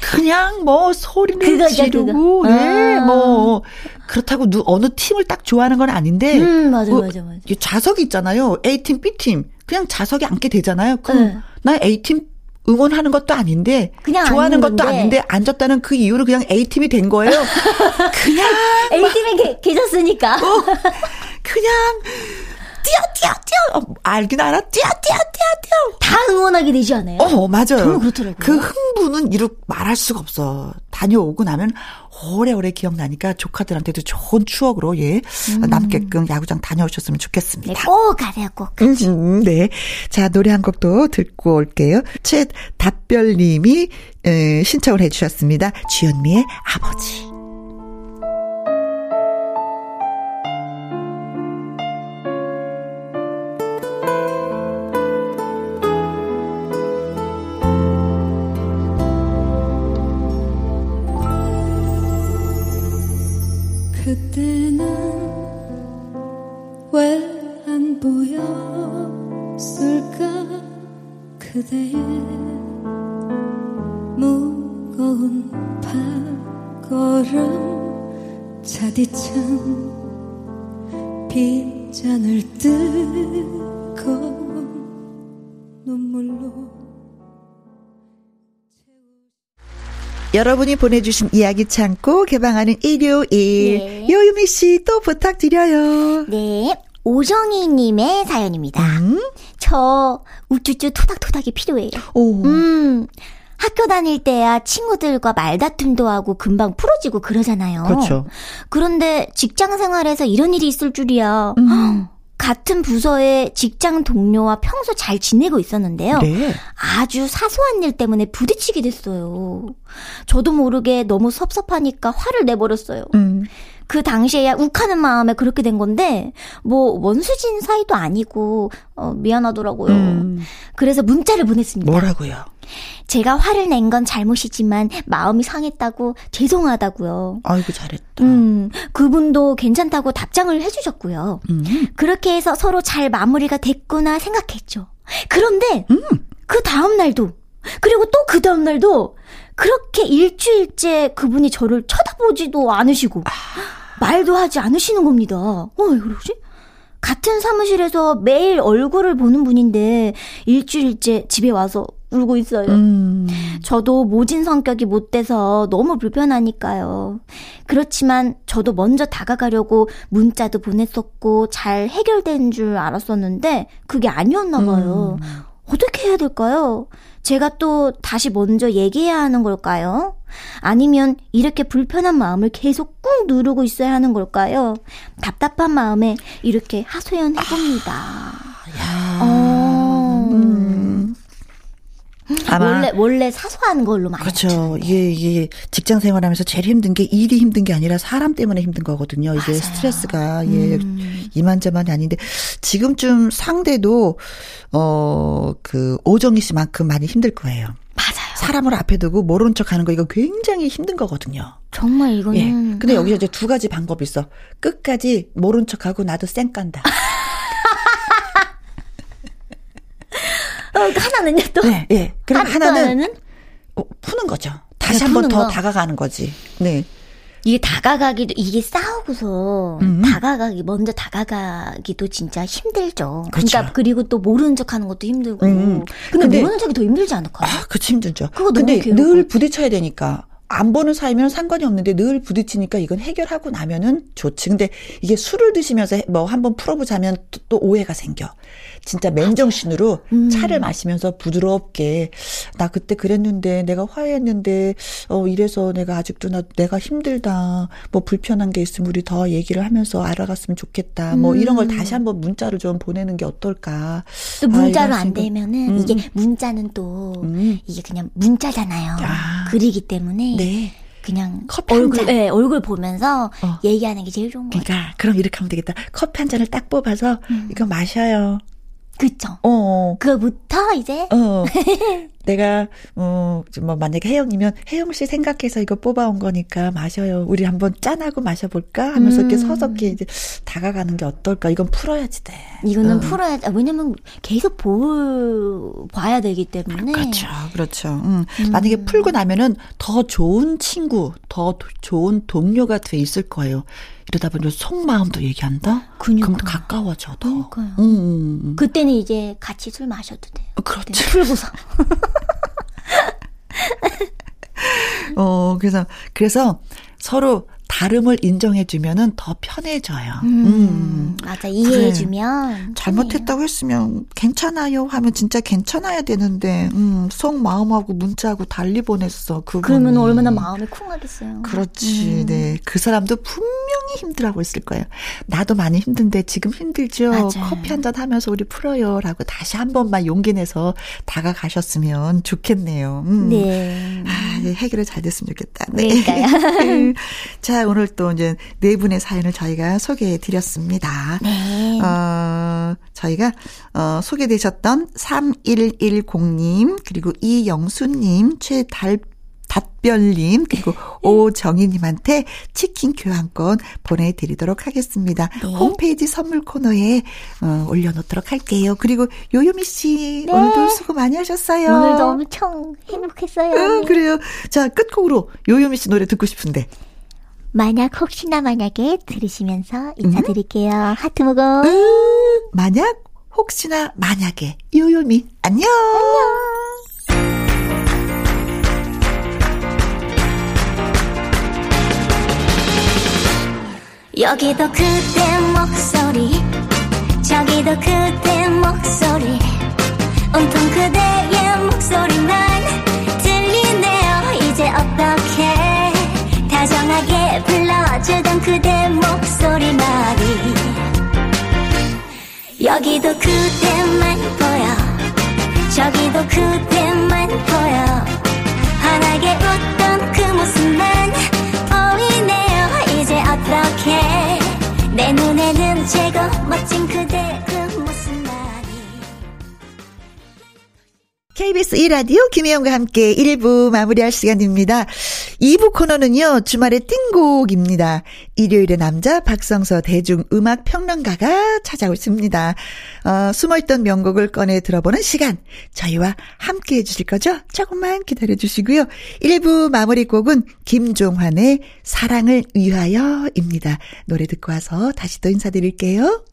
A: 그냥 뭐 소리를
C: 그거죠,
A: 지르고
C: 그거.
A: 예,
C: 아.
A: 뭐 그렇다고 누, 어느 팀을 딱 좋아하는 건 아닌데
C: 음, 맞아,
A: 어,
C: 맞아, 맞아.
A: 이 좌석이 있잖아요. A팀, B팀. 그냥 좌석에 앉게 되잖아요. 그럼
C: 네.
A: 나 A팀 응원하는 것도 아닌데 좋아하는 것도
C: 건데.
A: 아닌데 앉았다는 그 이유로 그냥 A팀이 된 거예요. 그냥
C: A팀에 게- 계셨으니까.
A: 그냥 뛰어 뛰어 뛰어 어, 알긴 알아 뛰어 뛰어 뛰어 뛰어
C: 다 응원하게 되지 않아요?
A: 어, 맞아요.
C: 그렇더라고요.
A: 그 흥분은 이루 말할 수가 없어. 다녀오고 나면 오래오래 기억나니까 조카들한테도 좋은 추억으로 예 남게끔 야구장 다녀오셨으면
C: 네,
A: 좋겠습니다.
C: 꼭 가세요, 꼭.
A: 음, 네. 자, 노래 한 곡도 듣고 올게요. 최 답별님이 에, 신청을 해주셨습니다. 주현미의 아버지.
E: 왜 안 보였을까? 그대의 무거운 발걸음 차디찬 빈잔을 뜨거
A: 여러분이 보내주신 이야기 창고 개방하는 일요일.
C: 네.
A: 요유미 씨 또 부탁드려요.
C: 네. 오정희님의 사연입니다.
A: 음?
C: 저 우쭈쭈 토닥토닥이 필요해요.
A: 오.
C: 음, 학교 다닐 때야 친구들과 말다툼도 하고 금방 풀어지고 그러잖아요.
A: 그렇죠.
C: 그런데 직장 생활에서 이런 일이 있을 줄이야.
A: 음.
C: 같은 부서의 직장 동료와 평소 잘 지내고 있었는데요.
A: 네.
C: 아주 사소한 일 때문에 부딪히게 됐어요. 저도 모르게 너무 섭섭하니까 화를 내버렸어요.
A: 음.
C: 그 당시에야 욱하는 마음에 그렇게 된 건데, 뭐, 원수진 사이도 아니고, 어, 미안하더라고요.
A: 음.
C: 그래서 문자를 보냈습니다.
A: 뭐라고요?
C: 제가 화를 낸 건 잘못이지만, 마음이 상했다고, 죄송하다고요.
A: 아이고 잘했다.
C: 음, 그분도 괜찮다고 답장을 해주셨고요.
A: 음.
C: 그렇게 해서 서로 잘 마무리가 됐구나 생각했죠. 그런데,
A: 음.
C: 그 다음 날도, 그리고 또 그 다음날도, 그렇게 일주일째 그분이 저를 쳐다보지도 않으시고, 말도 하지 않으시는 겁니다. 어, 왜 그러지? 같은 사무실에서 매일 얼굴을 보는 분인데, 일주일째 집에 와서 울고 있어요.
A: 음.
C: 저도 모진 성격이 못 돼서 너무 불편하니까요. 그렇지만 저도 먼저 다가가려고 문자도 보냈었고 잘 해결된 줄 알았었는데 그게 아니었나 봐요. 어떻게 해야 될까요? 제가 또 다시 먼저 얘기해야 하는 걸까요? 아니면 이렇게 불편한 마음을 계속 꾹 누르고 있어야 하는 걸까요? 답답한 마음에 이렇게 하소연해봅니다. 어.
A: 음. 아마
C: 원래 원래 사소한 걸로 많이
A: 그렇죠. 이게, 이게 직장 생활하면서 제일 힘든 게 일이 힘든 게 아니라 사람 때문에 힘든 거거든요. 이게
C: 맞아요.
A: 스트레스가 예
C: 음.
A: 이만저만이 아닌데 지금쯤 상대도 어그 오정희 씨만큼 많이 힘들 거예요.
C: 맞아요.
A: 사람을 앞에 두고 모른 척 하는 거 이거 굉장히 힘든 거거든요.
C: 정말
A: 예.
C: 이거는
A: 근데 여기서 이제 두 가지 방법이 있어. 끝까지 모른 척하고 나도 쌩 깐다.
C: 어, 하나는요 또
A: 네, 예. 그럼 하나는 어, 푸는 거죠. 다시
C: 네,
A: 한번
C: 푸는
A: 더
C: 거.
A: 다가가는 거지. 네.
C: 이게 다가가기도 이게 싸우고서
A: 음.
C: 다가가기 먼저 다가가기도 진짜 힘들죠.
A: 그렇죠.
C: 그러니까 그리고 또 모르는 척하는 것도 힘들고.
A: 음.
C: 근데,
A: 근데-
C: 모르는 척이 더 힘들지 않을까요?
A: 아, 그치 힘들죠.
C: 그거
A: 근데
C: 늘것
A: 부딪혀야 되니까 안 보는 사이면 상관이 없는데 늘 부딪히니까 이건 해결하고 나면은 좋지. 근데 이게 술을 드시면서 뭐 한번 풀어보자면 또, 또 오해가 생겨. 진짜 맨정신으로
C: 음.
A: 차를 마시면서 부드럽게 나 그때 그랬는데 내가 화해했는데 어 이래서 내가 아직도 나 내가 힘들다 뭐 불편한 게 있으면 우리 더 얘기를 하면서 알아갔으면 좋겠다 뭐 이런 걸
C: 음.
A: 다시 한번 문자로 좀 보내는 게 어떨까
C: 또
A: 아,
C: 문자로
A: 이런
C: 안. 되면은
A: 음.
C: 이게 문자는 또
A: 음.
C: 이게 그냥 문자잖아요.
A: 아.
C: 글이기 때문에
A: 네
C: 그냥
A: 커피 한
C: 얼굴
A: 잔.
C: 네, 얼굴 보면서
A: 어.
C: 얘기하는 게 제일 좋은 거예요.
A: 그러니까 그럼 이렇게 하면 되겠다. 커피 한 잔을 딱 뽑아서
C: 음.
A: 이거 마셔요.
C: 그쵸?
A: 어.
C: 그거부터 이제
A: 어. 내가 어뭐 만약에 혜영이면 혜영 씨 생각해서 이거 뽑아온 거니까 마셔요. 우리 한번 짠하고 마셔볼까 하면서 이렇게
C: 음.
A: 서서 이렇게 이제 다가가는 게 어떨까? 이건 풀어야지 돼.
C: 이거는
A: 어.
C: 풀어야 아, 왜냐면 계속 볼 봐야 되기 때문에
A: 그렇죠, 그렇죠. 음. 만약에 풀고 나면은 더 좋은 친구, 더 도- 좋은 동료가 돼 있을 거예요. 이러다 보니 속마음도 얘기한다.
C: 그니까.
A: 그럼 더 가까워져. 더.
C: 그러니까요.
A: 음, 음, 음.
C: 그때는 이제 같이 술 마셔도 돼요.
A: 그렇죠.
C: 그때 풀고서
A: 어, 그래서, 그래서 서로 다름을 인정해주면은 더 편해져요.
C: 음, 맞아 이해해주면
A: 잘못했다고 했으면 괜찮아요 하면 진짜 괜찮아야 되는데, 음, 속 마음하고 문자하고 달리 보냈어. 그분이.
C: 그러면 얼마나 마음이 쿵하겠어요.
A: 그렇지,
C: 음.
A: 네. 그 사람도 분명히 힘들어하고 있을 거예요. 나도 많이 힘든데 지금 힘들죠?
C: 맞아요.
A: 커피 한 잔 하면서 우리 풀어요. 라고 다시 한 번만 용기 내서 다가가셨으면 좋겠네요. 음.
C: 네.
A: 아, 네, 해결이 잘 됐으면 좋겠다. 네.
C: 그러니까요.
A: 자, 오늘 또 이제 네 분의 사연을 저희가 소개해 드렸습니다.
C: 네.
A: 어, 저희가, 어, 소개되셨던 3110님, 그리고 이영수님, 최달, 답별님, 그리고 오정희님한테 치킨 교환권 보내드리도록 하겠습니다.
C: 네.
A: 홈페이지 선물 코너에, 어, 올려놓도록 할게요. 그리고 요요미 씨,
C: 네.
A: 오늘도 수고 많이 하셨어요.
C: 오늘도 엄청 행복했어요.
A: 응, 그래요. 자, 끝곡으로 요요미 씨 노래 듣고 싶은데.
C: 만약 혹시나 만약에 들으시면서 인사드릴게요. 하트 모고.
A: 만약, 혹시나, 만약에. 요요미, 안녕!
B: 여기도 그대 목소리 저기도 그대 목소리 온통 그대의 목소리만 불러주던 그대 목소리 말이. 여기도 그대만 보여. 저기도 그대만 보여. 환하게 웃던 그 모습만 보이네요. 이제 어떻게 내 눈에는 최고 멋진 그대 그
A: KBS 1라디오 김혜영과 함께 1부 마무리할 시간입니다. 2부 코너는요, 주말의 띵곡입니다. 일요일의 남자 박성서 대중음악 평론가가 찾아오십니다. 어, 숨어있던 명곡을 꺼내 들어보는 시간. 저희와 함께 해주실 거죠? 조금만 기다려 주시고요. 1부 마무리 곡은 김종환의 사랑을 위하여입니다. 노래 듣고 와서 다시 또 인사드릴게요.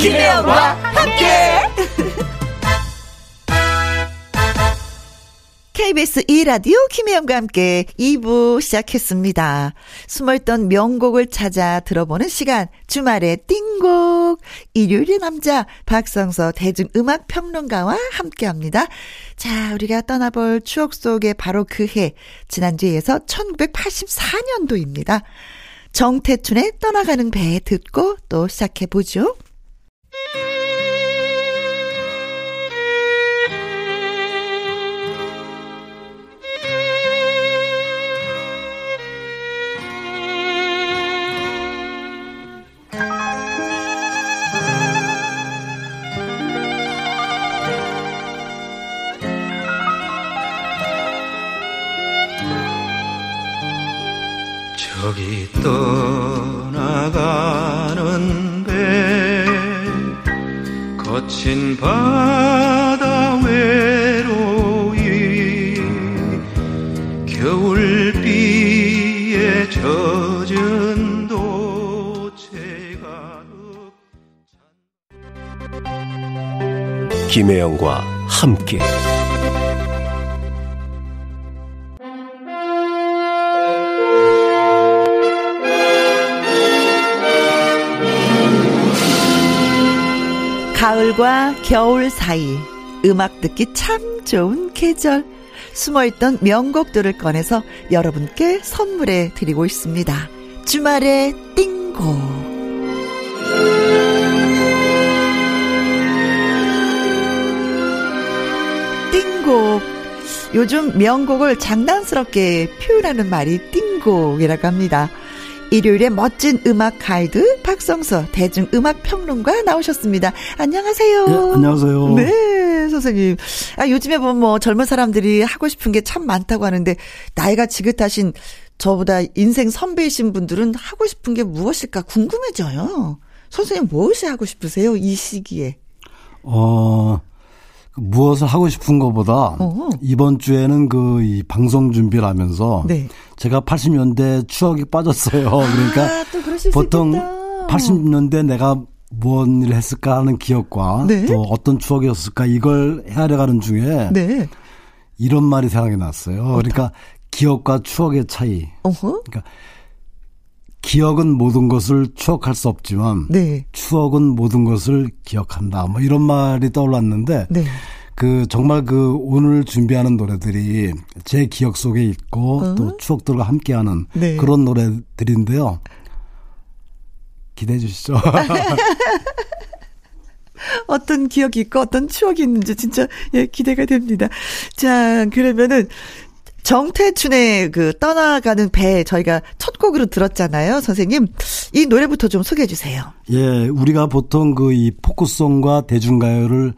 A: 김혜영과 함께. KBS 2라디오 김혜영과 함께 2부 시작했습니다. 숨어있던 명곡을 찾아 들어보는 시간, 주말의 띵곡. 일요일의 남자, 박성서 대중음악평론가와 함께 합니다. 자, 우리가 떠나볼 추억 속에 바로 그 해, 지난주에 이어서 1984년도입니다. 정태춘의 떠나가는 배 듣고 또 시작해보죠.
F: 저기 떠나가 거친 바다 외로이 겨울비에 젖은 도체가
G: 김혜영과 함께
A: 가을과 겨울 사이 음악 듣기 참 좋은 계절 숨어있던 명곡들을 꺼내서 여러분께 선물해 드리고 있습니다. 주말의 띵곡 띵곡 요즘 명곡을 장난스럽게 표현하는 말이 띵곡이라고 합니다. 일요일에 멋진 음악 가이드 박성서 대중음악 평론가 나오셨습니다. 안녕하세요.
H: 네, 안녕하세요.
A: 네, 선생님. 아, 요즘에 보면 뭐 젊은 사람들이 하고 싶은 게 참 많다고 하는데 나이가 지긋하신 저보다 인생 선배이신 분들은 하고 싶은 게 무엇일까 궁금해져요. 선생님 무엇이 하고 싶으세요? 이 시기에.
H: 어, 그 무엇을 하고 싶은 것보다
A: 어허.
H: 이번 주에는 그 이 방송 준비를 하면서
A: 네.
H: 제가 80년대 추억이 빠졌어요. 그러니까
A: 아, 또 그러실
H: 보통
A: 수 있겠다.
H: 80년대 내가 뭔 일을 했을까 하는 기억과
A: 네.
H: 또 어떤 추억이었을까 이걸 헤아려가는 중에
A: 네.
H: 이런 말이 생각이 났어요. 그러니까 기억과 추억의 차이.
A: 어허.
H: 그러니까 기억은 모든 것을 추억할 수 없지만
A: 네.
H: 추억은 모든 것을 기억한다. 뭐 이런 말이 떠올랐는데
A: 네.
H: 그 정말 그 오늘 준비하는 노래들이 제 기억 속에 있고 또 추억들과 함께하는
A: 어? 네.
H: 그런 노래들인데요. 기대해 주시죠.
A: 어떤 기억이 있고 어떤 추억이 있는지 진짜 예, 기대가 됩니다. 자, 그러면은 정태춘의 그 떠나가는 배 저희가 첫 곡으로 들었잖아요. 선생님. 이 노래부터 좀 소개해 주세요.
H: 예, 우리가 보통 그 이 포크송과 대중가요를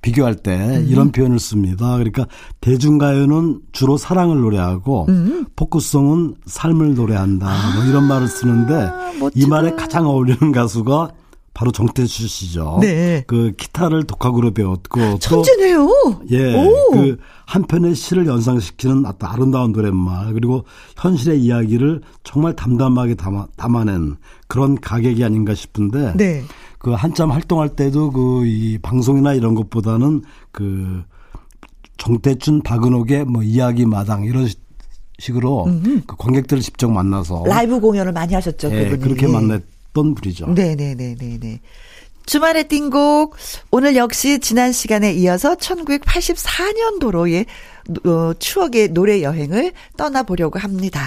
H: 비교할 때
A: 음.
H: 이런 표현을 씁니다. 그러니까 대중가요는 주로 사랑을 노래하고
A: 음.
H: 포크송은 삶을 노래한다. 뭐 이런 말을 쓰는데
A: 아.
H: 이 말에 가장 어울리는 가수가 바로 정태춘 씨죠.
A: 네.
H: 그 기타를 독학으로 배웠고 또
A: 천재네요.
H: 예,
A: 오.
H: 그 한편의 시를 연상시키는 아름다운 노랫말 그리고 현실의 이야기를 정말 담담하게 담아, 담아낸 그런 가객이 아닌가 싶은데
A: 네.
H: 그 한참 활동할 때도 그 이 방송이나 이런 것보다는 그 정태춘 박은옥의 뭐 이야기 마당 이런 시- 식으로 그 관객들을 직접 만나서
A: 라이브 공연을 많이 하셨죠.
H: 예,
A: 그분이.
H: 그렇게 만났 던 분이죠.
A: 네네네네네. 주말의 띵곡. 오늘 역시 지난 시간에 이어서 1984년도로의 어, 추억의 노래 여행을 떠나보려고 합니다.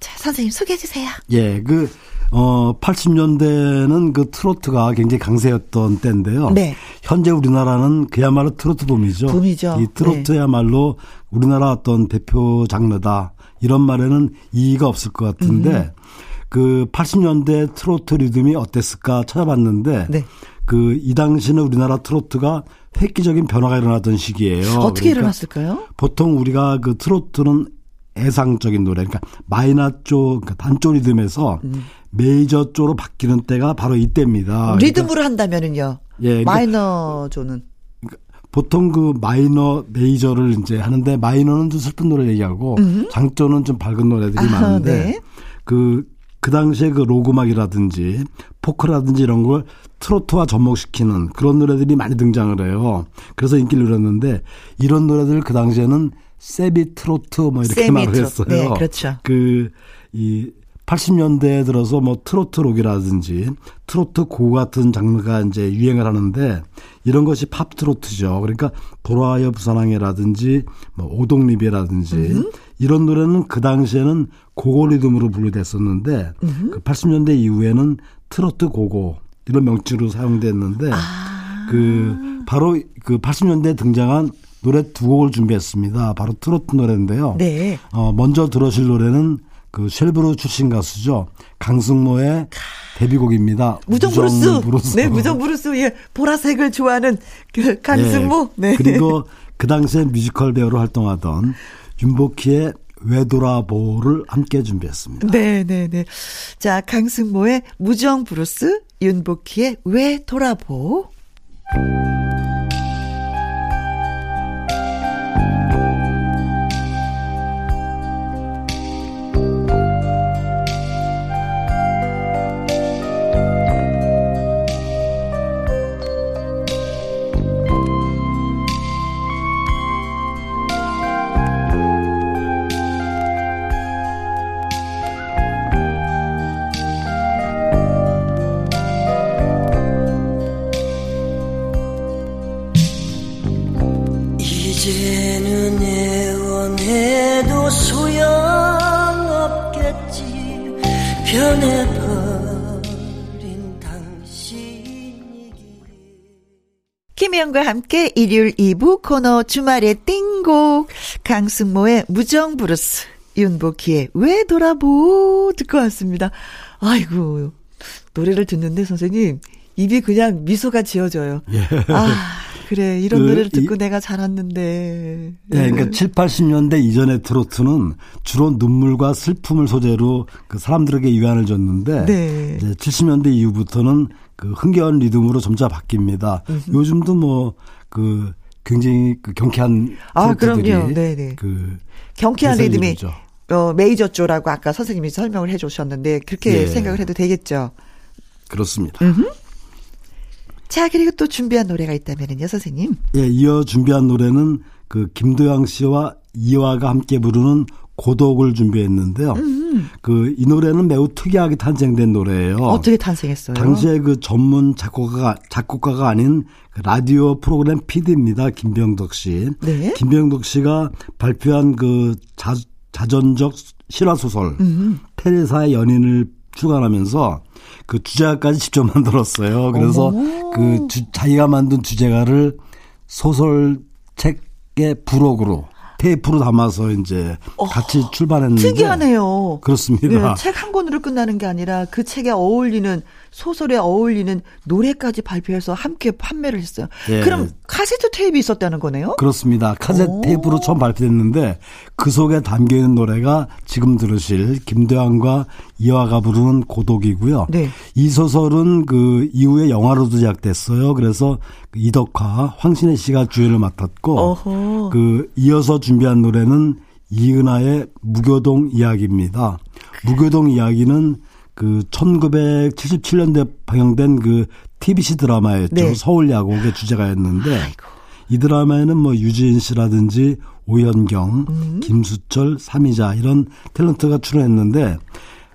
A: 자, 선생님 소개해 주세요.
H: 예, 그, 어, 80년대는 그 트로트가 굉장히 강세였던 때인데요.
A: 네.
H: 현재 우리나라는 그야말로 트로트. 봄이죠.
A: 네.
H: 이 트로트야말로 우리나라 어떤 대표 장르다. 이런 말에는 이의가 없을 것 같은데,
A: 음.
H: 그 80년대 트로트 리듬이 어땠을까 찾아봤는데,
A: 네.
H: 그이 당시는 우리나라 트로트가 획기적인 변화가 일어나던 시기예요.
A: 어떻게
H: 그러니까
A: 일어났을까요?
H: 보통 우리가 그 트로트는 애상적인 노래, 그러니까 마이너 쪽, 그러니까 단조 리듬에서 메이저 쪽으로 바뀌는 때가 바로 이때입니다.
A: 리듬으로 한다면은요.
H: 아, 예, 그러니까
A: 마이너 조는.
H: 보통 그 마이너, 메이저를 이제 하는데 마이너는 좀 슬픈 노래 얘기하고 장조는 좀 밝은 노래들이
A: 아하,
H: 많은데
A: 네.
H: 그 그 당시에 그 록 음악이라든지 포크라든지 이런 걸 트로트와 접목시키는 그런 노래들이 많이 등장을 해요. 그래서 인기를 누렸는데 이런 노래들 그 당시에는 세미 트로트 뭐 이렇게 말을. 했어요.
A: 네, 그렇죠.
H: 그이 80년대에 들어서 뭐 트로트 록이라든지 트로트 고 같은 장르가 이제 유행을 하는데 이런 것이 팝 트로트죠. 그러니까 돌아와요 부산항해라든지 뭐 오동리베라든지 이런 노래는 그 당시에는 고고 리듬으로 분류됐었는데 그 80년대 이후에는 트로트 고고 이런 명칭으로 사용됐는데
A: 아.
H: 그 바로 그 80년대에 등장한 노래 두 곡을 준비했습니다. 바로 트로트 노래인데요.
A: 네.
H: 어, 먼저 들으실 노래는 그 쉘브르 출신 가수죠. 강승모의 데뷔곡입니다.
A: 무정 브루스.
H: 브루스.
A: 네, 무정 브루스. 예, 보라색을 좋아하는 그 강승모. 네.
H: 그리고 그 당시에 뮤지컬 배우로 활동하던 윤복희의 왜 돌아보오를 함께 준비했습니다.
A: 네, 네, 네. 자, 강승모의 무정 브루스, 윤복희의 왜
I: 돌아보오.
A: 김혜영과 함께 일요일 2부 코너 주말의 띵곡 강승모의 무정 브루스 윤복희의 왜 돌아보오 듣고 왔습니다. 아이고 노래를 듣는데 선생님 입이 그냥 미소가 지어져요. 아 그래 이런
H: 그
A: 노래를 듣고
H: 이-
A: 내가 자랐는데.
H: 네, 그러니까 7, 80년대 이전의 트로트는 주로 눈물과 슬픔을 소재로 그 사람들에게 위안을 줬는데
A: 네.
H: 이제 70년대 이후부터는 그 흥겨운 리듬으로 점차 바뀝니다. 요즘도 뭐 그 굉장히 그 경쾌한
A: 아, 그럼요. 네네.
H: 그
A: 경쾌한 리듬이
H: 이루죠.
A: 어, 메이저 조라고 아까 선생님이 설명을 해주셨는데 그렇게
H: 예.
A: 생각을 해도 되겠죠.
H: 그렇습니다.
A: 자 그리고 또 준비한 노래가 있다면요 선생님.
H: 예, 이어 준비한 노래는 그 김도영 씨와 이화가 함께 부르는 고독을 준비했는데요. 그이 노래는 매우 특이하게 탄생된 노래예요.
A: 어떻게 탄생했어요?
H: 당시에 그 전문 작곡가가 작곡가가 아닌 그 라디오 프로그램 PD입니다. 김병덕 씨.
A: 네.
H: 김병덕 씨가 발표한 그 자, 자전적 실화 소설 테레사의 연인을 출간하면서 그 주제가까지 직접 만들었어요. 그래서 그 주- 자기가 만든 주제가를 소설책의 부록으로 테이프로 담아서 이제 같이 출판했는데
A: 특이하네요.
H: 그렇습니다.
A: 책한 권으로 끝나는 게 아니라 그 책에 어울리는 소설에 어울리는 노래까지 발표해서 함께 판매를 했어요.
H: 예.
A: 그럼 카세트 테이프 있었다는 거네요?
H: 그렇습니다. 카세트
A: 오.
H: 테이프로 처음 발표됐는데 그 속에 담겨 있는 노래가 지금 들으실 김도환과 이화가 부르는 고독이고요.
A: 네.
H: 이 소설은 그 이후에 영화로도 제작됐어요. 그래서 그 이덕화, 황신혜 씨가 주연을 맡았고
A: 어허.
H: 그 이어서 준비한 노래는 이은하의 무교동 이야기입니다. 무교동 이야기는 그 1977년대 방영된 그 TBC 드라마였죠.
A: 네.
H: 서울 야곡의 주제가였는데 이 드라마에는 뭐 유지인 씨라든지 오현경,
A: 음.
H: 김수철, 삼이자 이런 탤런트가 출연했는데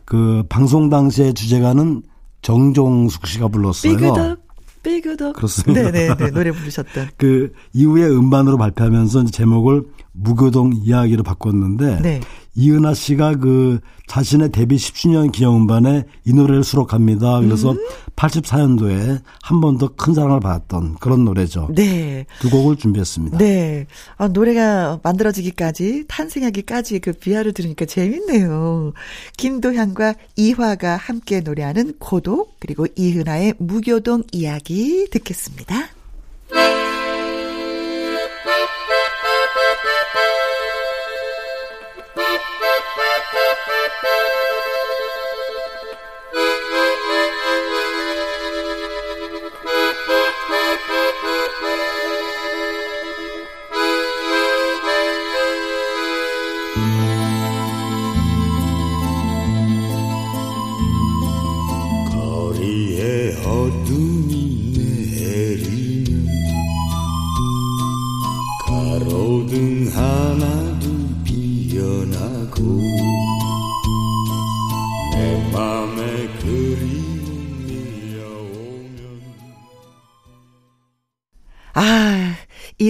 H: 그 방송 당시의 주제가는 정종숙 씨가 불렀어요.
A: 삐그덕, 삐그덕.
H: 그렇습니다.
A: 네네네, 노래 부르셨던.
H: 그 이후에 음반으로 발표하면서 제목을 무교동 이야기로 바꿨는데
A: 네.
H: 이은하 씨가 그 자신의 데뷔 10주년 기념 음반에 이 노래를 수록합니다. 그래서
A: 음.
H: 84년도에 한 번 더 큰 사랑을 받았던 그런 노래죠.
A: 네.
H: 두 곡을 준비했습니다.
A: 네. 아, 노래가 만들어지기까지, 탄생하기까지 그 비하를 들으니까 재밌네요. 김도향과 이화가 함께 노래하는 고독, 그리고 이은하의 무교동 이야기 듣겠습니다.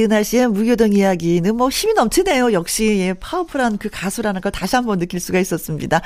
A: 은하 씨의 무교동 이야기는 뭐 힘이 넘치네요. 역시 예, 파워풀한 그 가수라는 걸 다시 한번 느낄 수가 있었습니다.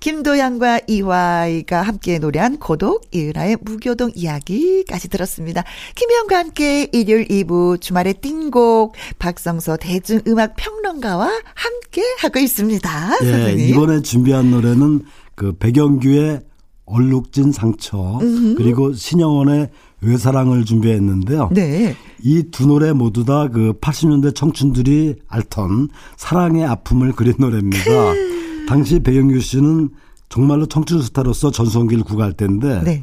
A: 김도양과 이화이가 함께 노래한 고독, 이은하의 무교동 이야기까지 들었습니다. 김혜영과 함께 일요일 2부 주말의 띵곡 박성서 대중음악 평론가와 함께 하고 있습니다.
H: 예,
A: 선생님.
H: 이번에 준비한 노래는 그 백영규의 얼룩진 상처 그리고 신영원의 외사랑을 준비했는데요.
A: 네.
H: 이 두 노래 모두 다 그 80년대 청춘들이 앓던 사랑의 아픔을 그린 노래입니다. 당시 백영규 씨는 정말로 청춘 스타로서 전성기를 구가할 때인데
A: 네.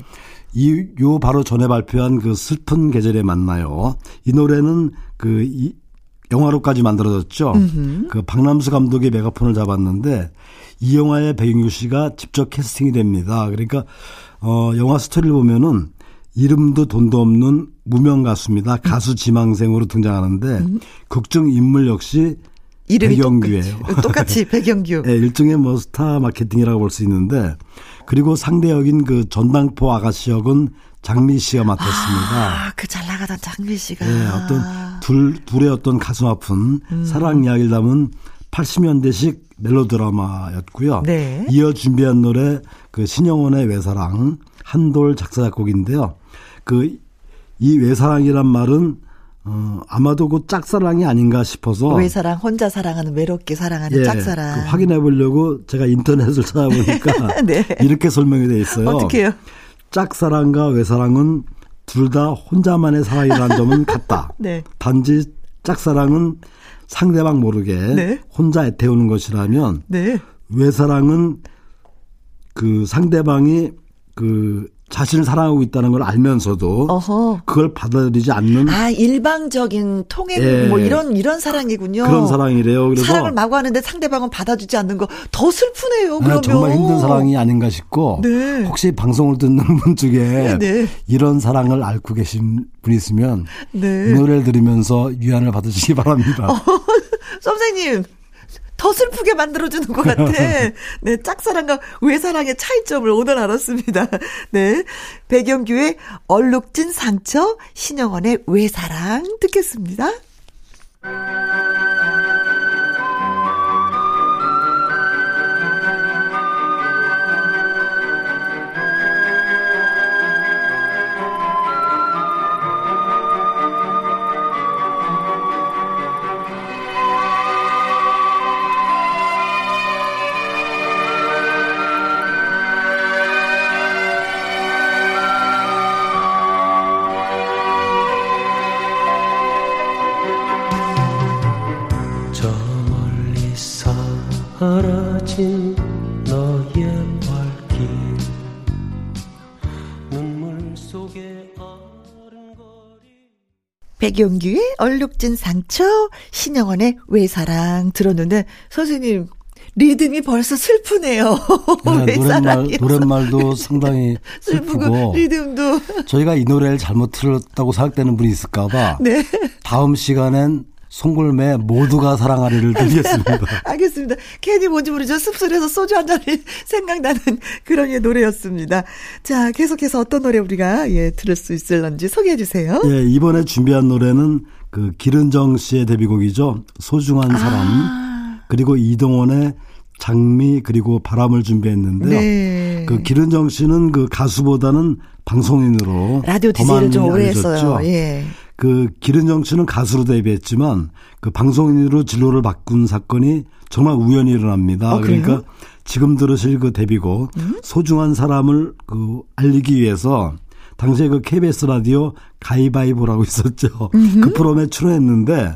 H: 이 요 바로 전에 발표한 그 슬픈 계절에 만나요. 이 노래는 그 이, 영화로까지 만들어졌죠. 그 박남수 감독이 메가폰을 잡았는데 이 영화에 백영규 씨가 직접 캐스팅이 됩니다. 그러니까 어 영화 스토리를 보면은 이름도 돈도 없는 무명 가수입니다. 가수 지망생으로 등장하는데 극중 인물 역시
A: 이름이
H: 백영규예요.
A: 똑같- 똑같이 백영규.
H: 네, 일종의 뭐 스타 마케팅이라고 볼 수 있는데 그리고 상대 역인 그 전당포 아가씨 역은 장미희 씨가 맡았습니다.
A: 아, 그 잘 나가던 장미희 씨가.
H: 예, 어떤 둘, 둘의 어떤 가슴 아픈
A: 음.
H: 사랑 이야기를 담은 80년대식 멜로드라마였고요.
A: 네.
H: 이어 준비한 노래 그 신영원의 외사랑 한돌 작사 작곡인데요. 그 이 외사랑이란 말은 어 아마도 그 짝사랑이 아닌가 싶어서
A: 외사랑 혼자 사랑하는 외롭게 사랑하는
H: 예,
A: 짝사랑.
H: 그 확인해 보려고 제가 인터넷을 찾아보니까
A: 네.
H: 이렇게 설명이 돼 있어요.
A: 어떻게요?
H: 짝사랑과 외사랑은 둘 다 혼자만의 사랑이라는 점은 같다.
A: 네.
H: 단지 짝사랑은 상대방 모르게
A: 네.
H: 혼자 애태우는 것이라면
A: 네.
H: 외사랑은 그 상대방이 그 자신을 사랑하고 있다는 걸 알면서도
A: 어허.
H: 그걸 받아들이지 않는
A: 아, 일방적인 통행
H: 예.
A: 뭐 이런 이런 사랑이군요.
H: 그런 사랑이래요. 그래서
A: 사랑을 마구 하는데 상대방은 받아주지 않는 거 더 슬프네요.
H: 아,
A: 그러면
H: 정말 힘든 사랑이 아닌가 싶고
A: 네.
H: 혹시 방송을 듣는 분 중에
A: 네.
H: 이런 사랑을 앓고 계신 분이 있으면
A: 네.
H: 이 노래를 들으면서 유안을 받으시기 바랍니다.
A: 선생님 더 슬프게 만들어주는 것 같아. 네, 짝사랑과 외사랑의 차이점을 오늘 알았습니다. 네, 백영규의 얼룩진 상처, 신영원의 외사랑 듣겠습니다. 백영규의 얼룩진 상처, 신영원의 외사랑 들었는데 선생님 리듬이 벌써 슬프네요.
H: 네, 노랫말. 노랫말도 상당히
A: 슬프고 리듬도
H: 저희가 이 노래를 잘못 틀었다고 생각되는 분이 있을까봐
A: 네.
H: 다음 시간엔 송골매 모두가 사랑하리를 들겠습니다.
A: 알겠습니다. 괜히 뭔지 모르죠. 씁쓸해서 소주 한 잔이 생각나는 그런 예, 노래였습니다. 자, 계속해서 어떤 노래 우리가 예, 들을 수 있을런지 소개해 주세요.
H: 예, 이번에 준비한 노래는 그 기른정 씨의 데뷔곡이죠. 소중한 사람.
A: 아.
H: 그리고 이동원의 장미 그리고 바람을 준비했는데요.
A: 네.
H: 그 기른정 씨는 그 가수보다는 방송인으로
A: 라디오
H: 더
A: DJ를 좀 오래
H: 알려졌죠.
A: 했어요. 예.
H: 그 기른정 씨는 가수로 데뷔했지만 그 방송인으로 진로를 바꾼 사건이 정말 우연히 일어납니다.
A: 어?
H: 그러니까 지금 들으실 그 데뷔곡 소중한 사람을 그 알리기 위해서 당시에 그 KBS 라디오 가위바위보라고 있었죠. 그 프로그램에 출연했는데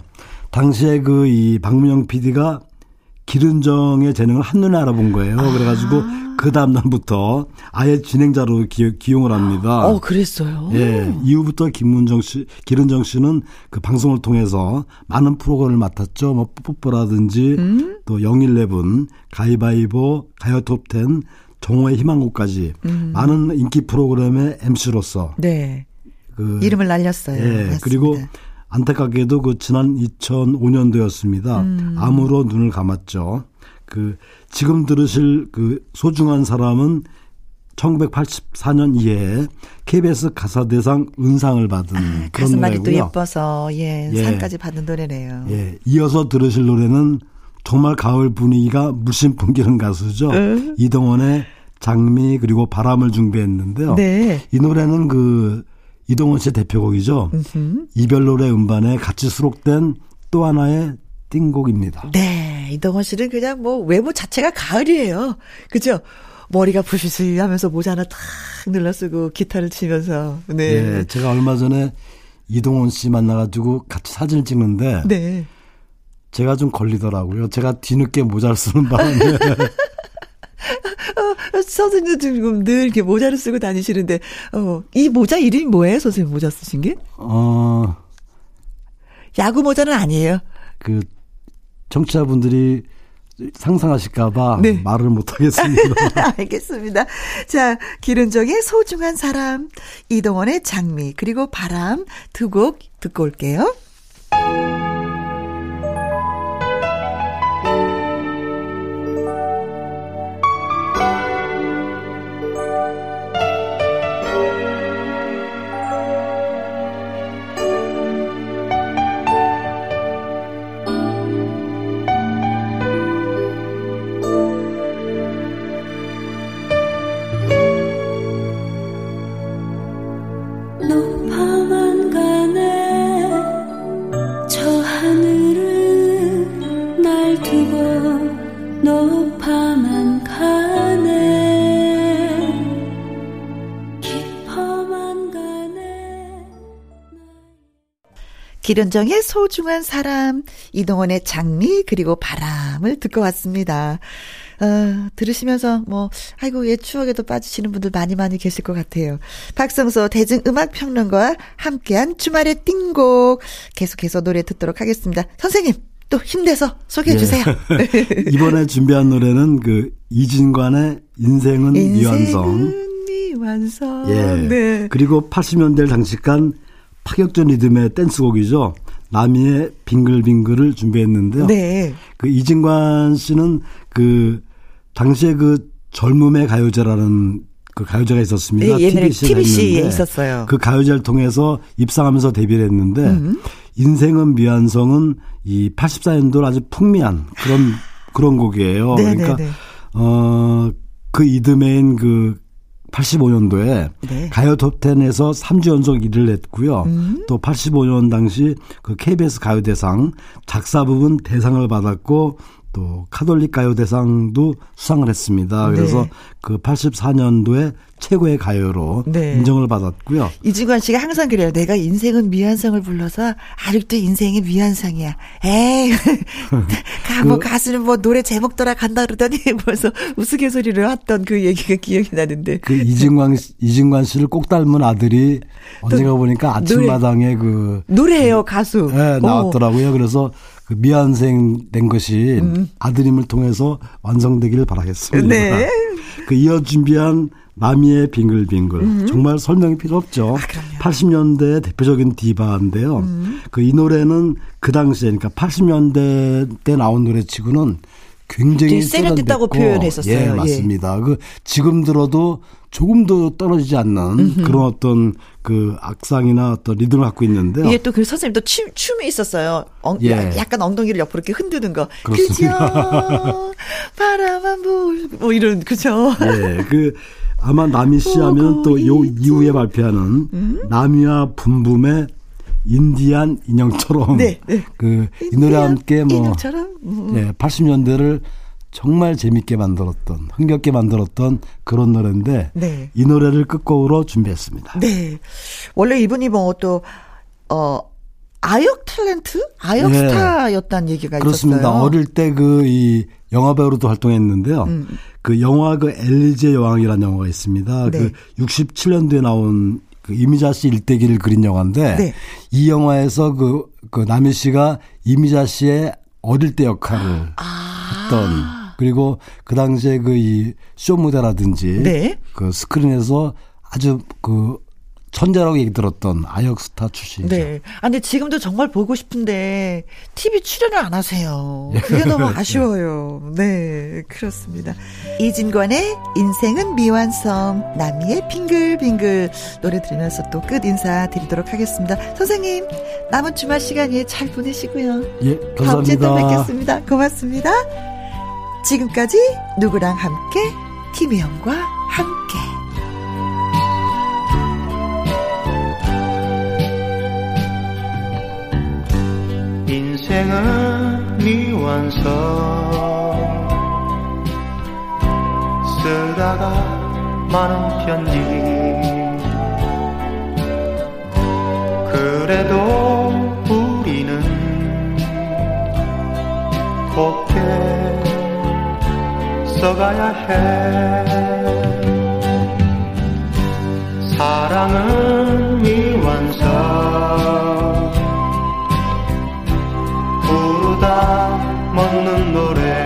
H: 당시에 그 이 박문영 PD가 기른정의 재능을 한눈에 알아본 거예요. 그래가지고 그 다음날부터 아예 진행자로 기, 기용을 합니다.
A: 어, 그랬어요.
H: 예, 이후부터 김문정 씨, 기른정 씨는 그 방송을 통해서 많은 프로그램을 맡았죠. 뭐 뽀뽀라든지
A: 음?
H: 또 영일레븐, 가위바위보, 가요 톱텐, 정오의 희망곡까지
A: 음.
H: 많은 인기 프로그램의 MC로서
A: 네.
H: 그
A: 이름을 날렸어요.
H: 예,
A: 맞습니다.
H: 그리고 안타깝게도 그 지난 2005년도였습니다.
A: 음.
H: 암으로 눈을 감았죠. 그 지금 들으실 그 소중한 사람은 1984년 이에 KBS 가사대상 은상을 받은 그런
A: 아, 또
H: 노래고요.
A: 예뻐서 예,
H: 예.
A: 상까지 받는 노래네요.
H: 예, 이어서 들으실 노래는 정말 가을 분위기가 물씬 풍기는 가수죠. 이동원의 장미 그리고 바람을 준비했는데요.
A: 네.
H: 이 노래는 그 이동원 씨의 대표곡이죠. 이별 노래 음반에 같이 수록된 또 하나의 띵곡입니다.
A: 네, 이동원 씨는 그냥 뭐 외모 자체가 가을이에요. 그죠? 머리가 부시시 하면서 모자 하나 탁 눌러쓰고 기타를 치면서. 네.
H: 예, 제가 얼마 전에 이동원 씨 만나가지고 같이 사진을 찍는데
A: 네.
H: 제가 좀 걸리더라고요. 제가 뒤늦게 모자를 쓰는 바람에
A: 어, 선생님도 지금 늘 이렇게 모자를 쓰고 다니시는데, 어, 이 모자 이름이 뭐예요? 선생님 모자 쓰신 게?
H: 어,
A: 야구 모자는 아니에요.
H: 그 청취자분들이 상상하실까봐
A: 네.
H: 말을 못하겠습니다.
A: 알겠습니다. 자, 기른정의 소중한 사람, 이동원의 장미, 그리고 바람 두 곡 듣고 올게요. 기른정의 소중한 사람, 이동원의 장미, 그리고 바람을 듣고 왔습니다. 어, 들으시면서 뭐, 아이고, 옛 추억에도 빠지시는 분들 많이 많이 계실 것 같아요. 박성서 대중음악평론가와 함께한 주말의 띵곡 계속해서 노래 듣도록 하겠습니다. 선생님, 또 힘내서 소개해 주세요.
H: 이번에 준비한 노래는 그 이진관의 인생은 미완성.
A: 인생은 미완성.
H: 예.
A: 네.
H: 그리고 80년대를 장식한 파격적 리듬의 댄스곡이죠. 나미의 빙글빙글을 준비했는데요.
A: 네.
H: 그 이진관 씨는 그 당시에 그 젊음의 가요제라는 그 가요제가 있었습니다.
A: 네, 옛날에
H: TBC 가
A: TBC 에
H: 있는데
A: 있었어요.
H: 그 가요제를 통해서 입상하면서 데뷔를 했는데
A: 음.
H: 인생은 미완성은 이 84년도 아주 풍미한 그런 그런 곡이에요.
A: 네,
H: 그러니까
A: 네, 네.
H: 어그 이듬해인 그 85년도에
A: 네.
H: 가요 톱10에서 3주 연속 1위를 했고요.
A: 음.
H: 또 85년 당시 그 KBS 가요 대상 작사 부분 대상을 받았고 또 카톨릭 가요 대상도 수상을 했습니다. 그래서
A: 네.
H: 그 84년도에 최고의 가요로
A: 네.
H: 인정을 받았고요.
A: 이진관 씨가 항상 그래요. 내가 인생은 미완성을 불러서 아직도 인생이 미완성이야. 에이, 가, 뭐
H: 그-
A: 가수는 뭐 노래 제목 따라 간다 그러더니 벌써 우스갯소리를 했던 그 얘기가 기억이 나는데.
H: 그 이진관 씨- 이진관 씨를 꼭 닮은 아들이 언젠가 보니까 아침마당에 그
A: 노래예요 가수.
H: 예, 나왔더라고요. 그래서 그 미완생 된 것이
A: 음.
H: 아드님을 통해서 완성되기를 바라겠습니다.
A: 네.
H: 그 이어 준비한 마미의 빙글빙글
A: 음.
H: 정말 설명이 필요 없죠.
A: 아,
H: 80년대 대표적인 디바인데요.
A: 음.
H: 그이 노래는 그 당시에 그러니까 80년대 때 나온 노래치고는 굉장히 세련됐다고
A: 표현했었어요.
H: 예,
A: 예.
H: 맞습니다. 그 지금 들어도 조금도 떨어지지 않는 그런 어떤 그 악상이나 어떤 리듬을 갖고 있는데요.
A: 이게 또 그 선생님도 춤, 춤이 있었어요. 엉,
H: 예.
A: 야- 약간 엉덩이를 옆으로 이렇게 흔드는 거.
H: 그렇습니다.
A: 그죠? 바라만 불고 뭐 이런 그죠?
H: 예, 그 아마 남희 씨 하면 또 요 이후에 발표하는
A: 음?
H: 남이와 붐붐의 인디안 인형처럼
A: 네, 네.
H: 그이 노래와 함께 뭐
A: 인형처럼. 음.
H: 예, 80년대를 정말 재밌게 만들었던 흥겹게 만들었던 그런 노래인데
A: 네.
H: 이 노래를 끝곡으로 준비했습니다.
A: 네. 원래 이분이 뭐 또, 어, 아역 탤런트? 아역
H: 네.
A: 스타였다는 얘기가
H: 그렇습니다.
A: 있었어요.
H: 어릴 때 그 이 영화 배우로도 활동했는데요.
A: 음.
H: 그 영화 그 엘리제 여왕이라는 영화가 있습니다.
A: 네.
H: 그 67년도에 나온 그 이미자 씨 일대기를 그린 영화인데
A: 네.
H: 이 영화에서 그, 그 남희 씨가 이미자 씨의 어릴 때 역할을
A: 아.
H: 했던 그리고 그 당시에 그 이 쇼 무대라든지
A: 네.
H: 그 스크린에서 아주 그 천재라고 얘기 들었던 아역스타 출신이죠.
A: 네. 아, 근데 지금도 정말 보고 싶은데 TV 출연을 안 하세요. 그게 너무 아쉬워요. 네, 그렇습니다. 이진관의 인생은 미완성, 남이의 빙글빙글 노래 들으면서 또 끝 인사 드리도록 하겠습니다. 선생님, 남은 주말 시간에 잘 보내시고요.
H: 예,
A: 다음 주에 또
H: 감사합니다.
A: 뵙겠습니다. 고맙습니다. 지금까지 누구랑 함께, 김혜영과 함께.
F: 인생은 미완성. 쓰다가 많은 편지 그래도 우리는 곱게 써가야 해. 사랑은 미완성 부르다 먹는 노래